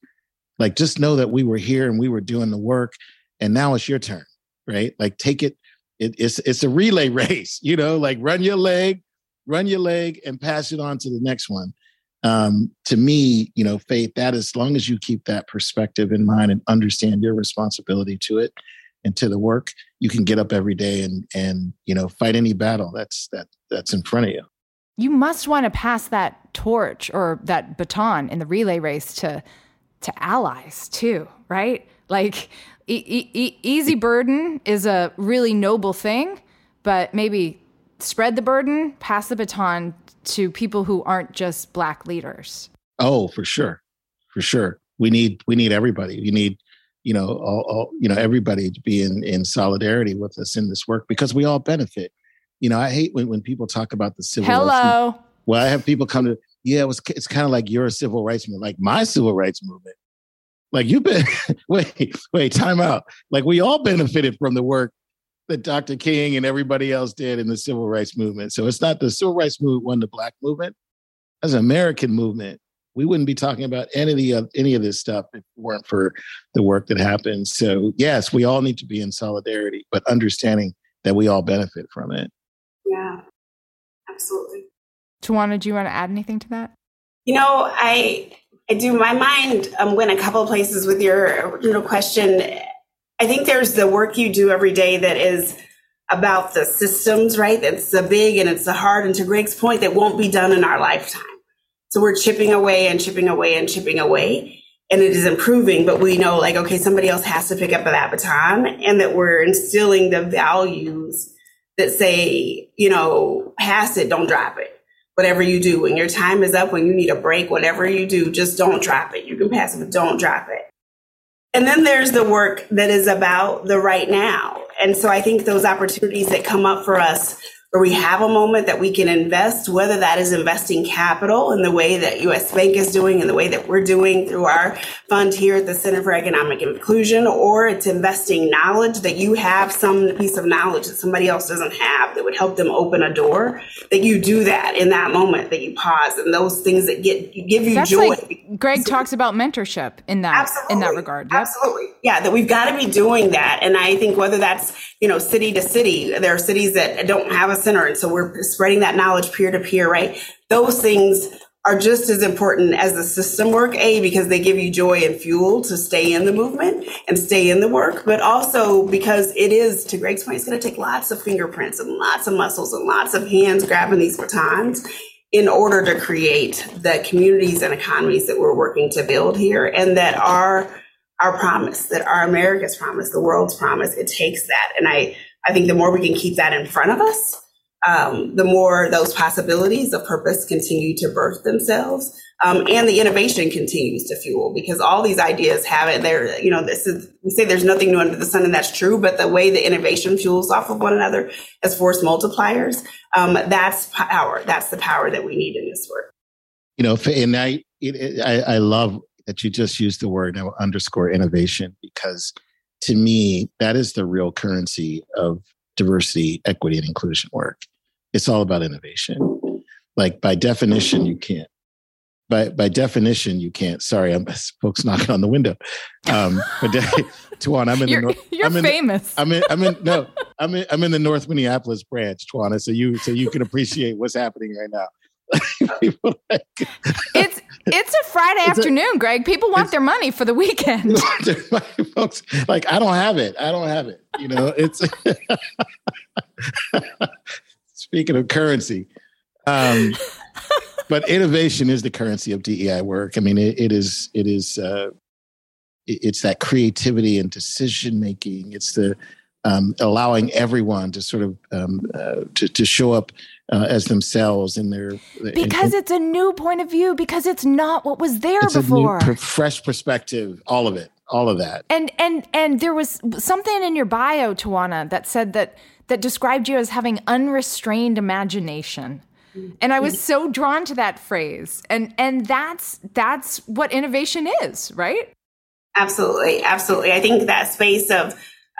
Like just know that we were here and we were doing the work and now it's your turn, right? Like take it, it it's, it's a relay race, you know, like run your leg, run your leg and pass it on to the next one. Um, to me, you know, faith, that as long as you keep that perspective in mind and understand your responsibility to it, and to the work, you can get up every day and and you know fight any battle that's that that's in front of you. You must want to pass that torch or that baton in the relay race to to allies too, right? Like e- e- easy burden is a really noble thing, but maybe spread the burden, pass the baton to people who aren't just black leaders. Oh, for sure. For sure. We need we need everybody. We need you know all, all, you know everybody to be in in solidarity with us in this work because we all benefit. You know, I hate when when people talk about the civil Hello. rights. Well, I have people come to yeah, it was it's kind of like your civil rights movement, like my civil rights movement. Like you've been wait, wait, time out. Like we all benefited from the work that Dr. King and everybody else did in the civil rights movement. So it's not the civil rights movement won the black movement. As an American movement. We wouldn't be talking about any of the any of this stuff if it weren't for the work that happens. So yes, we all need to be in solidarity, but understanding that we all benefit from it. Yeah, absolutely. Tawanna, do you want to add anything to that? You know, I I do. My mind um, went a couple of places with your original question. I think there's the work you do every day that is about the systems, right? It's the big and it's the hard. And to Greg's point, that won't be done in our lifetime. So we're chipping away and chipping away and chipping away. And it is improving, but we know like, okay, somebody else has to pick up that baton and that we're instilling the values that say, you know, pass it, don't drop it whatever you do. When your time is up, when you need a break, whatever you do, just don't drop it. You can pass it, but don't drop it. And then there's the work that is about the right now. And so I think those opportunities that come up for us where we have a moment that we can invest, whether that is investing capital in the way that US Bank is doing, in the way that we're doing through our fund here at the Center for Economic Inclusion, or it's investing knowledge that you have some piece of knowledge that somebody else doesn't have that would help them open a door, that you do that in that moment, that you pause and those things that get give you That's joy. Like Greg so, talks about mentorship in that in that regard. Yep. Absolutely. Yeah, that we've got to be doing that. And I think whether that's, you know, city to city, there are cities that don't have a center. And so we're spreading that knowledge peer to peer, right? Those things are just as important as the system work, A, because they give you joy and fuel to stay in the movement and stay in the work, but also because it is, to Greg's point, it's going to take lots of fingerprints and lots of muscles and lots of hands grabbing these batons in order to create the communities and economies that we're working to build here and that are our promise, that our America's promise, the world's promise. It takes that. And I, I think the more we can keep that in front of us, um, the more those possibilities of purpose continue to birth themselves. Um, and the innovation continues to fuel because all these ideas have it there. You know, this is, we say there's nothing new under the sun and that's true, but the way the innovation fuels off of one another as force multipliers, um, that's power. That's the power that we need in this work. You know, and I, it, I, I love that you just used the word underscore innovation because to me, that is the real currency of diversity, equity, and inclusion work it's all about innovation. Like by definition, you can't. By by definition, you can't. Sorry, I'm folks knocking on the window. Um, but Tuan, I'm in you're, the north. You're I'm in famous. I'm in. I'm in. No, I'm in. I'm in the North Minneapolis branch, Tawanna. So you so you can appreciate what's happening right now. It's it's a Friday it's afternoon, a, Greg. People want their money for the weekend. folks, like I don't have it. I don't have it. You know, it's Speaking of currency, um, but innovation is the currency of DEI work. I mean, it, it is it is uh, it, it's that creativity and decision making. It's the um, allowing everyone to sort of um, uh, to to show up uh, as themselves in their because in, it's a new point of view because it's not what was there before. New, fresh perspective, all of it, all of that. And and and there was something in your bio, Tawanna, that said that that described you as having unrestrained imagination. And I was so drawn to that phrase. And and that's that's what innovation is, right? Absolutely. Absolutely. I think that space of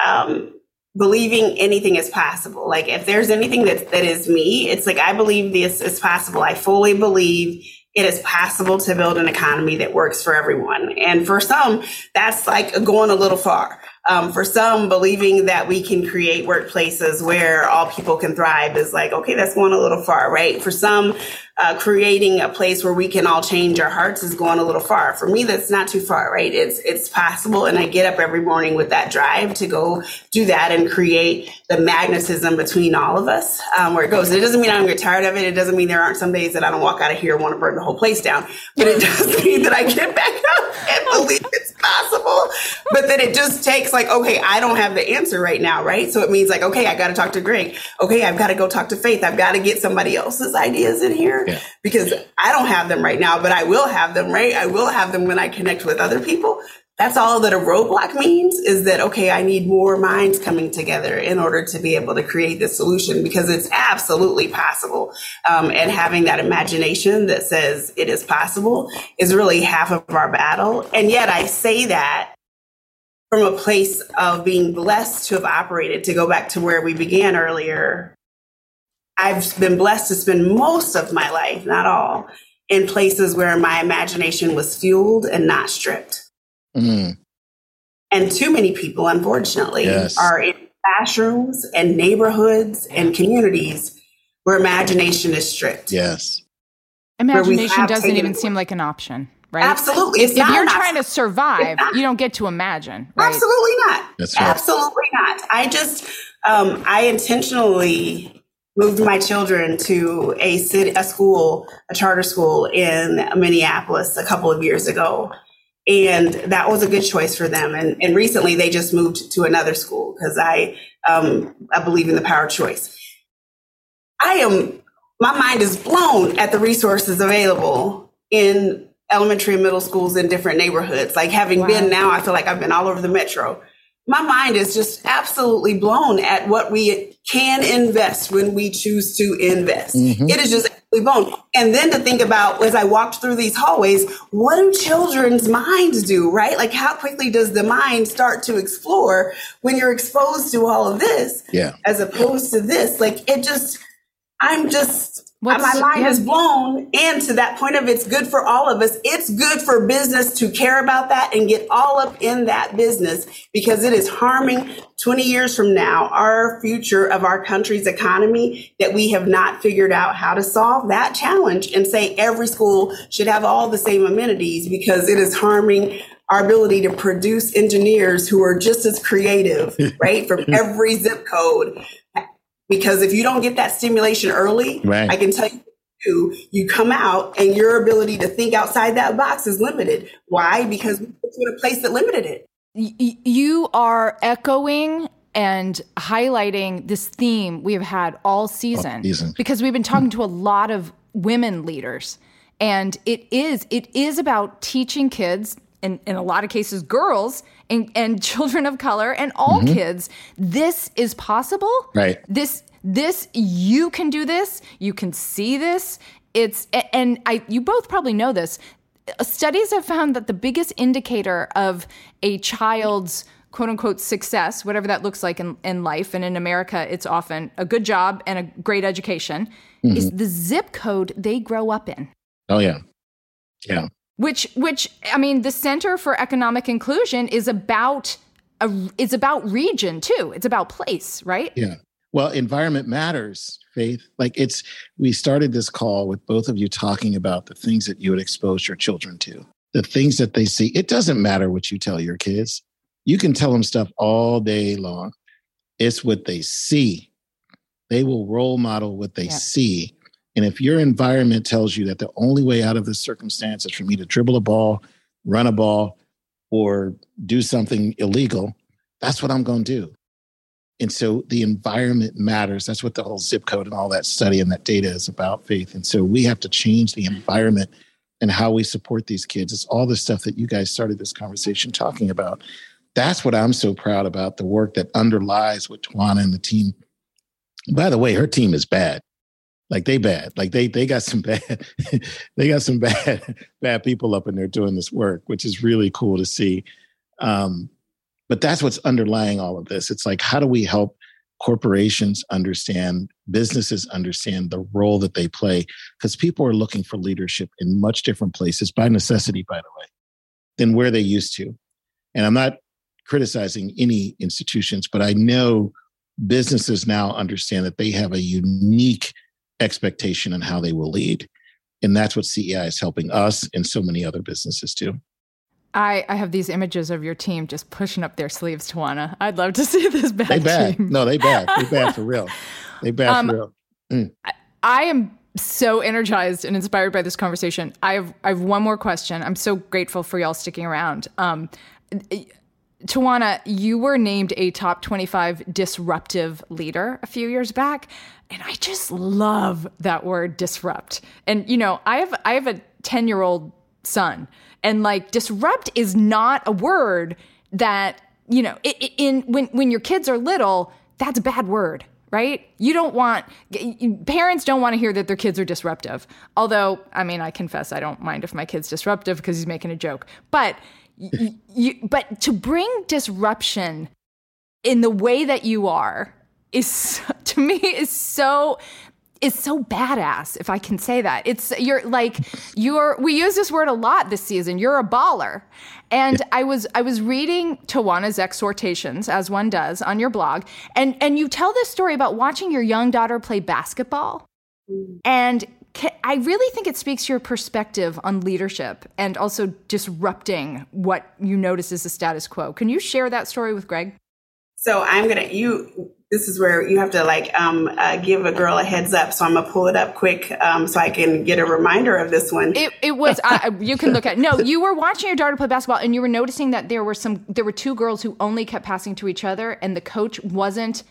um, believing anything is possible. Like if there's anything that that is me, it's like I believe this is possible. I fully believe it is possible to build an economy that works for everyone. And for some, that's like going a little far. Um, for some, believing that we can create workplaces where all people can thrive is like, okay, that's going a little far, right? For some, uh, creating a place where we can all change our hearts is going a little far. For me, that's not too far, right? It's it's possible, and I get up every morning with that drive to go do that and create the magnetism between all of us um, where it goes. And it doesn't mean I'm get tired of it. It doesn't mean there aren't some days that I don't walk out of here and want to burn the whole place down. But it does mean that I get back up and believe it's possible. But then it just takes like, okay, I don't have the answer right now, right? So it means like, okay, I got to talk to Greg. Okay, I've got to go talk to Faith. I've got to get somebody else's ideas in here yeah. because I don't have them right now, but I will have them, right? I will have them when I connect with other people that's all that a roadblock means is that, okay, I need more minds coming together in order to be able to create this solution because it's absolutely possible. Um, and having that imagination that says it is possible is really half of our battle. And yet I say that from a place of being blessed to have operated, to go back to where we began earlier. I've been blessed to spend most of my life, not all, in places where my imagination was fueled and not stripped. Mm. And too many people, unfortunately, yes. are in classrooms and neighborhoods and communities where imagination is stripped. Yes. Imagination doesn't even seem like an option, right? Absolutely. If, if you're trying to survive, you don't get to imagine. Right? Absolutely not. That's right. Absolutely not. I just, um, I intentionally moved my children to a city, a school, a charter school in Minneapolis a couple of years ago and that was a good choice for them. And, and recently they just moved to another school because I, um, I believe in the power of choice. I am, my mind is blown at the resources available in elementary and middle schools in different neighborhoods. Like having wow. been now, I feel like I've been all over the metro. My mind is just absolutely blown at what we can invest when we choose to invest. Mm-hmm. It is just absolutely blown. And then to think about as I walked through these hallways, what do children's minds do, right? Like how quickly does the mind start to explore when you're exposed to all of this? Yeah. As opposed to this. Like it just I'm just What's, my mind yeah. is blown. And to that point of it's good for all of us. It's good for business to care about that and get all up in that business because it is harming 20 years from now our future of our country's economy that we have not figured out how to solve that challenge and say every school should have all the same amenities because it is harming our ability to produce engineers who are just as creative, right? From every zip code because if you don't get that stimulation early, right. I can tell you you come out and your ability to think outside that box is limited. Why? Because we put you in a place that limited it. You are echoing and highlighting this theme we have had all season, all season. because we've been talking to a lot of women leaders and it is it is about teaching kids and in a lot of cases girls and, and children of color and all mm-hmm. kids this is possible right this this you can do this you can see this it's and i you both probably know this studies have found that the biggest indicator of a child's quote unquote success, whatever that looks like in, in life, and in America, it's often a good job and a great education, mm-hmm. is the zip code they grow up in. Oh, yeah. Yeah. Which, which, I mean, the Center for Economic Inclusion is about a, it's about region too. It's about place, right? Yeah. Well, environment matters, Faith. Like it's, we started this call with both of you talking about the things that you would expose your children to, the things that they see. It doesn't matter what you tell your kids. You can tell them stuff all day long. It's what they see. They will role model what they yeah. see. And if your environment tells you that the only way out of this circumstance is for me to dribble a ball, run a ball, or do something illegal, that's what I'm going to do. And so the environment matters. That's what the whole zip code and all that study and that data is about, Faith. And so we have to change the environment and how we support these kids. It's all the stuff that you guys started this conversation talking about. That's what I'm so proud about the work that underlies what Tawanna and the team. By the way, her team is bad. Like they bad. Like they they got some bad they got some bad bad people up in there doing this work, which is really cool to see. Um, but that's what's underlying all of this. It's like, how do we help corporations understand, businesses understand the role that they play? Because people are looking for leadership in much different places by necessity, by the way, than where they used to. And I'm not criticizing any institutions, but I know businesses now understand that they have a unique expectation on how they will lead. and that's what CEI is helping us and so many other businesses do. I, I have these images of your team just pushing up their sleeves, Tawanna. I'd love to see this bad They bad. team. No, they bad. They bad for real. They bad um, for real. Mm. I, I am so energized and inspired by this conversation. I have I have one more question. I'm so grateful for y'all sticking around. Um, Tawanna, you were named a top 25 disruptive leader a few years back, and I just love that word disrupt. And you know, I have I have a 10 year old son, and like disrupt is not a word that you know in when when your kids are little. That's a bad word right? You don't want parents don't want to hear that their kids are disruptive. Although, I mean, I confess I don't mind if my kid's disruptive because he's making a joke. But you, but to bring disruption in the way that you are is to me is so is so badass if i can say that. It's you're like you're we use this word a lot this season. You're a baller. And yeah. i was i was reading tawanna's exhortations as one does on your blog. And and you tell this story about watching your young daughter play basketball. Mm. and I really think it speaks to your perspective on leadership and also disrupting what you notice is the status quo. Can you share that story with Greg? So I'm gonna you. This is where you have to like um, uh, give a girl a heads up. So I'm gonna pull it up quick um, so I can get a reminder of this one. It, it was uh, you can look at no. You were watching your daughter play basketball and you were noticing that there were some there were two girls who only kept passing to each other and the coach wasn't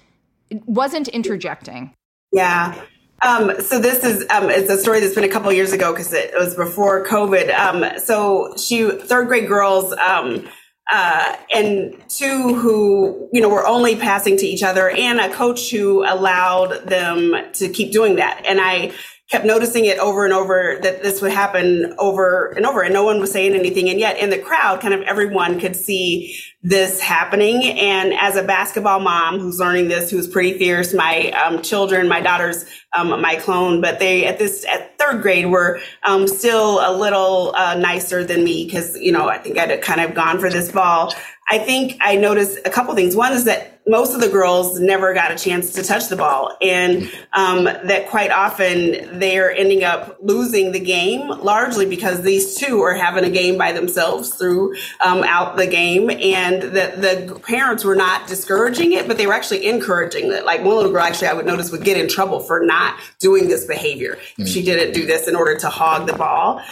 wasn't interjecting. Yeah. Um, so this is um, it's a story that's been a couple years ago because it was before COVID. Um, so she third grade girls um, uh, and two who you know were only passing to each other, and a coach who allowed them to keep doing that. And I kept noticing it over and over that this would happen over and over and no one was saying anything. And yet in the crowd kind of everyone could see this happening. And as a basketball mom who's learning this who's pretty fierce my um, children my daughters um, my clone but they at this at third grade were um, still a little uh, nicer than me because you know i think i'd kind of gone for this ball. I think I noticed a couple things. One is that most of the girls never got a chance to touch the ball, and um, that quite often they're ending up losing the game largely because these two are having a game by themselves throughout um, the game, and that the parents were not discouraging it, but they were actually encouraging it. Like one little girl, actually, I would notice would get in trouble for not doing this behavior. Mm-hmm. She didn't do this in order to hog the ball.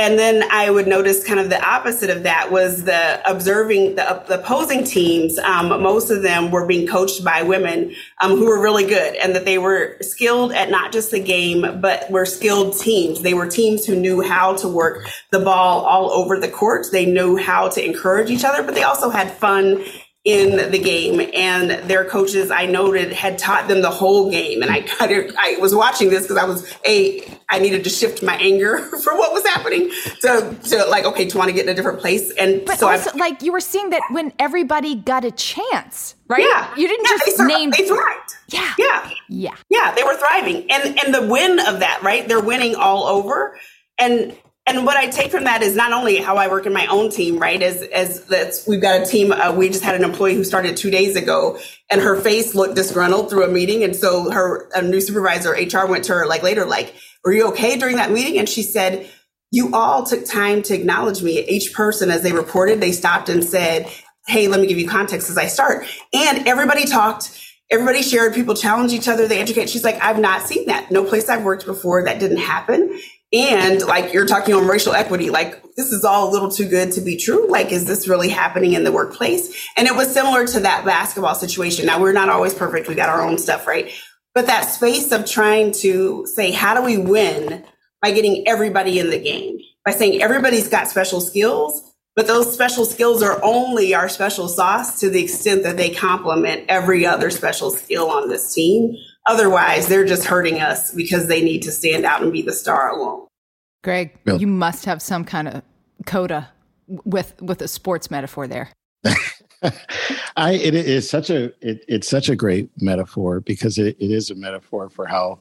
And then I would notice kind of the opposite of that was the observing the, the opposing teams. Um, most of them were being coached by women um, who were really good and that they were skilled at not just the game, but were skilled teams. They were teams who knew how to work the ball all over the court. They knew how to encourage each other, but they also had fun in the game and their coaches I noted had taught them the whole game. And I kind of I was watching this because I was a I needed to shift my anger for what was happening to to like okay to want to get in a different place? And but so also I, like you were seeing that when everybody got a chance right? Yeah. You didn't yeah, just they name they thrived. Yeah. Yeah. Yeah. Yeah they were thriving. And and the win of that right? They're winning all over. And and what I take from that is not only how I work in my own team, right? As as that's we've got a team. Uh, we just had an employee who started two days ago, and her face looked disgruntled through a meeting, and so her new supervisor, HR, went to her like later, like, "Were you okay during that meeting?" And she said, "You all took time to acknowledge me. Each person, as they reported, they stopped and said." Hey, let me give you context as I start. And everybody talked everybody shared people challenge each other they educate she's like i've not seen that no place i've worked before that didn't happen and like you're talking on racial equity, like this is all a little too good to be true. Like, is this really happening in the workplace? And it was similar to that basketball situation. Now we're not always perfect. We got our own stuff, right? But that space of trying to say, how do we win by getting everybody in the game? By saying everybody's got special skills, but those special skills are only our special sauce to the extent that they complement every other special skill on this team. Otherwise, they're just hurting us because they need to stand out and be the star alone. Greg, Bill. you must have some kind of coda with with a sports metaphor there. I it is such a it, it's such a great metaphor because it, it is a metaphor for how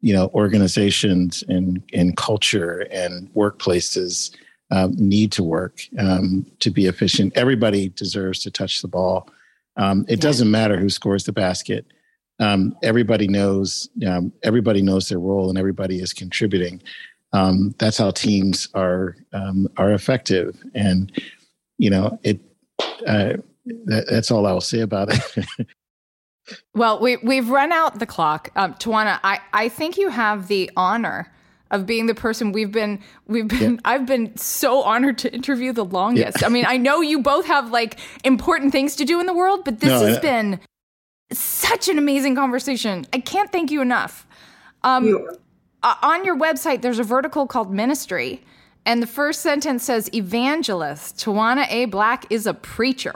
you know organizations and and culture and workplaces um, need to work um, to be efficient. Everybody deserves to touch the ball. Um, it yeah. doesn't matter who scores the basket um, everybody knows um, everybody knows their role and everybody is contributing um, that's how teams are um, are effective. And you know, it uh, that, that's all I'll say about it. well, we we've run out the clock, um, Tawanna. I I think you have the honor of being the person we've been we've been yeah. I've been so honored to interview the longest. Yeah. I mean, I know you both have like important things to do in the world, but this no, has been such an amazing conversation. I can't thank you enough. Um, you. Uh, on your website, there's a vertical called ministry, and the first sentence says, "Evangelist Tawanna A. Black is a preacher."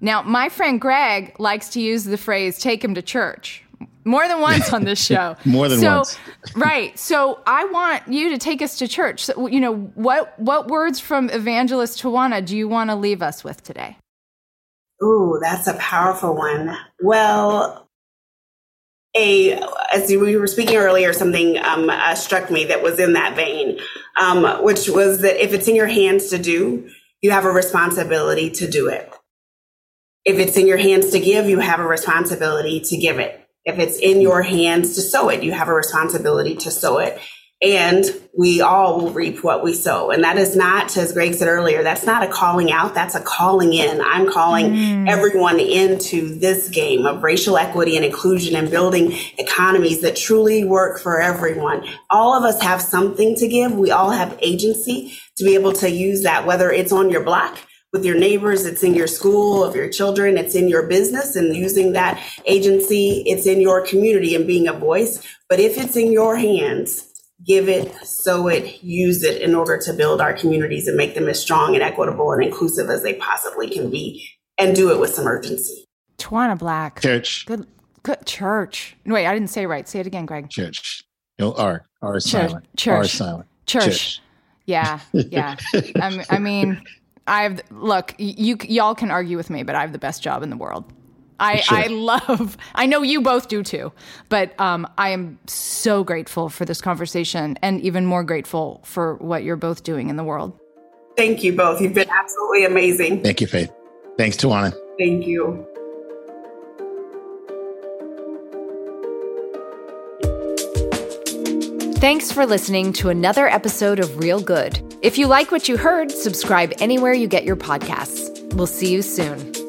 Now, my friend Greg likes to use the phrase "take him to church." more than once on this show. more than so, once. right. So I want you to take us to church. So, you know, what what words from Evangelist Tawanna do you want to leave us with today? Ooh, that's a powerful one. Well, a as we were speaking earlier, something um, uh, struck me that was in that vein, um, which was that if it's in your hands to do, you have a responsibility to do it. If it's in your hands to give, you have a responsibility to give it. If it's in your hands to sow it, you have a responsibility to sow it. And we all will reap what we sow. And that is not, as Greg said earlier, that's not a calling out, that's a calling in. I'm calling mm. everyone into this game of racial equity and inclusion and building economies that truly work for everyone. All of us have something to give. We all have agency to be able to use that, whether it's on your block, with your neighbors, it's in your school, of your children, it's in your business and using that agency, it's in your community and being a voice. But if it's in your hands, give it, sow it, use it in order to build our communities and make them as strong and equitable and inclusive as they possibly can be and do it with some urgency. Tawanna Black. Church. Good good church. Wait, I didn't say right. Say it again, Greg. Church. No R. R is church. silent. Church. R is silent. Church. church. Yeah, yeah. I, I mean, I have look, you y'all can argue with me, but I have the best job in the world. I, sure. I love I know you both do too, but um, I am so grateful for this conversation and even more grateful for what you're both doing in the world. Thank you both. You've been absolutely amazing. Thank you, Faith. Thanks, Tawanna. Thank you. Thanks for listening to another episode of Real Good. If you like what you heard, subscribe anywhere you get your podcasts. We'll see you soon.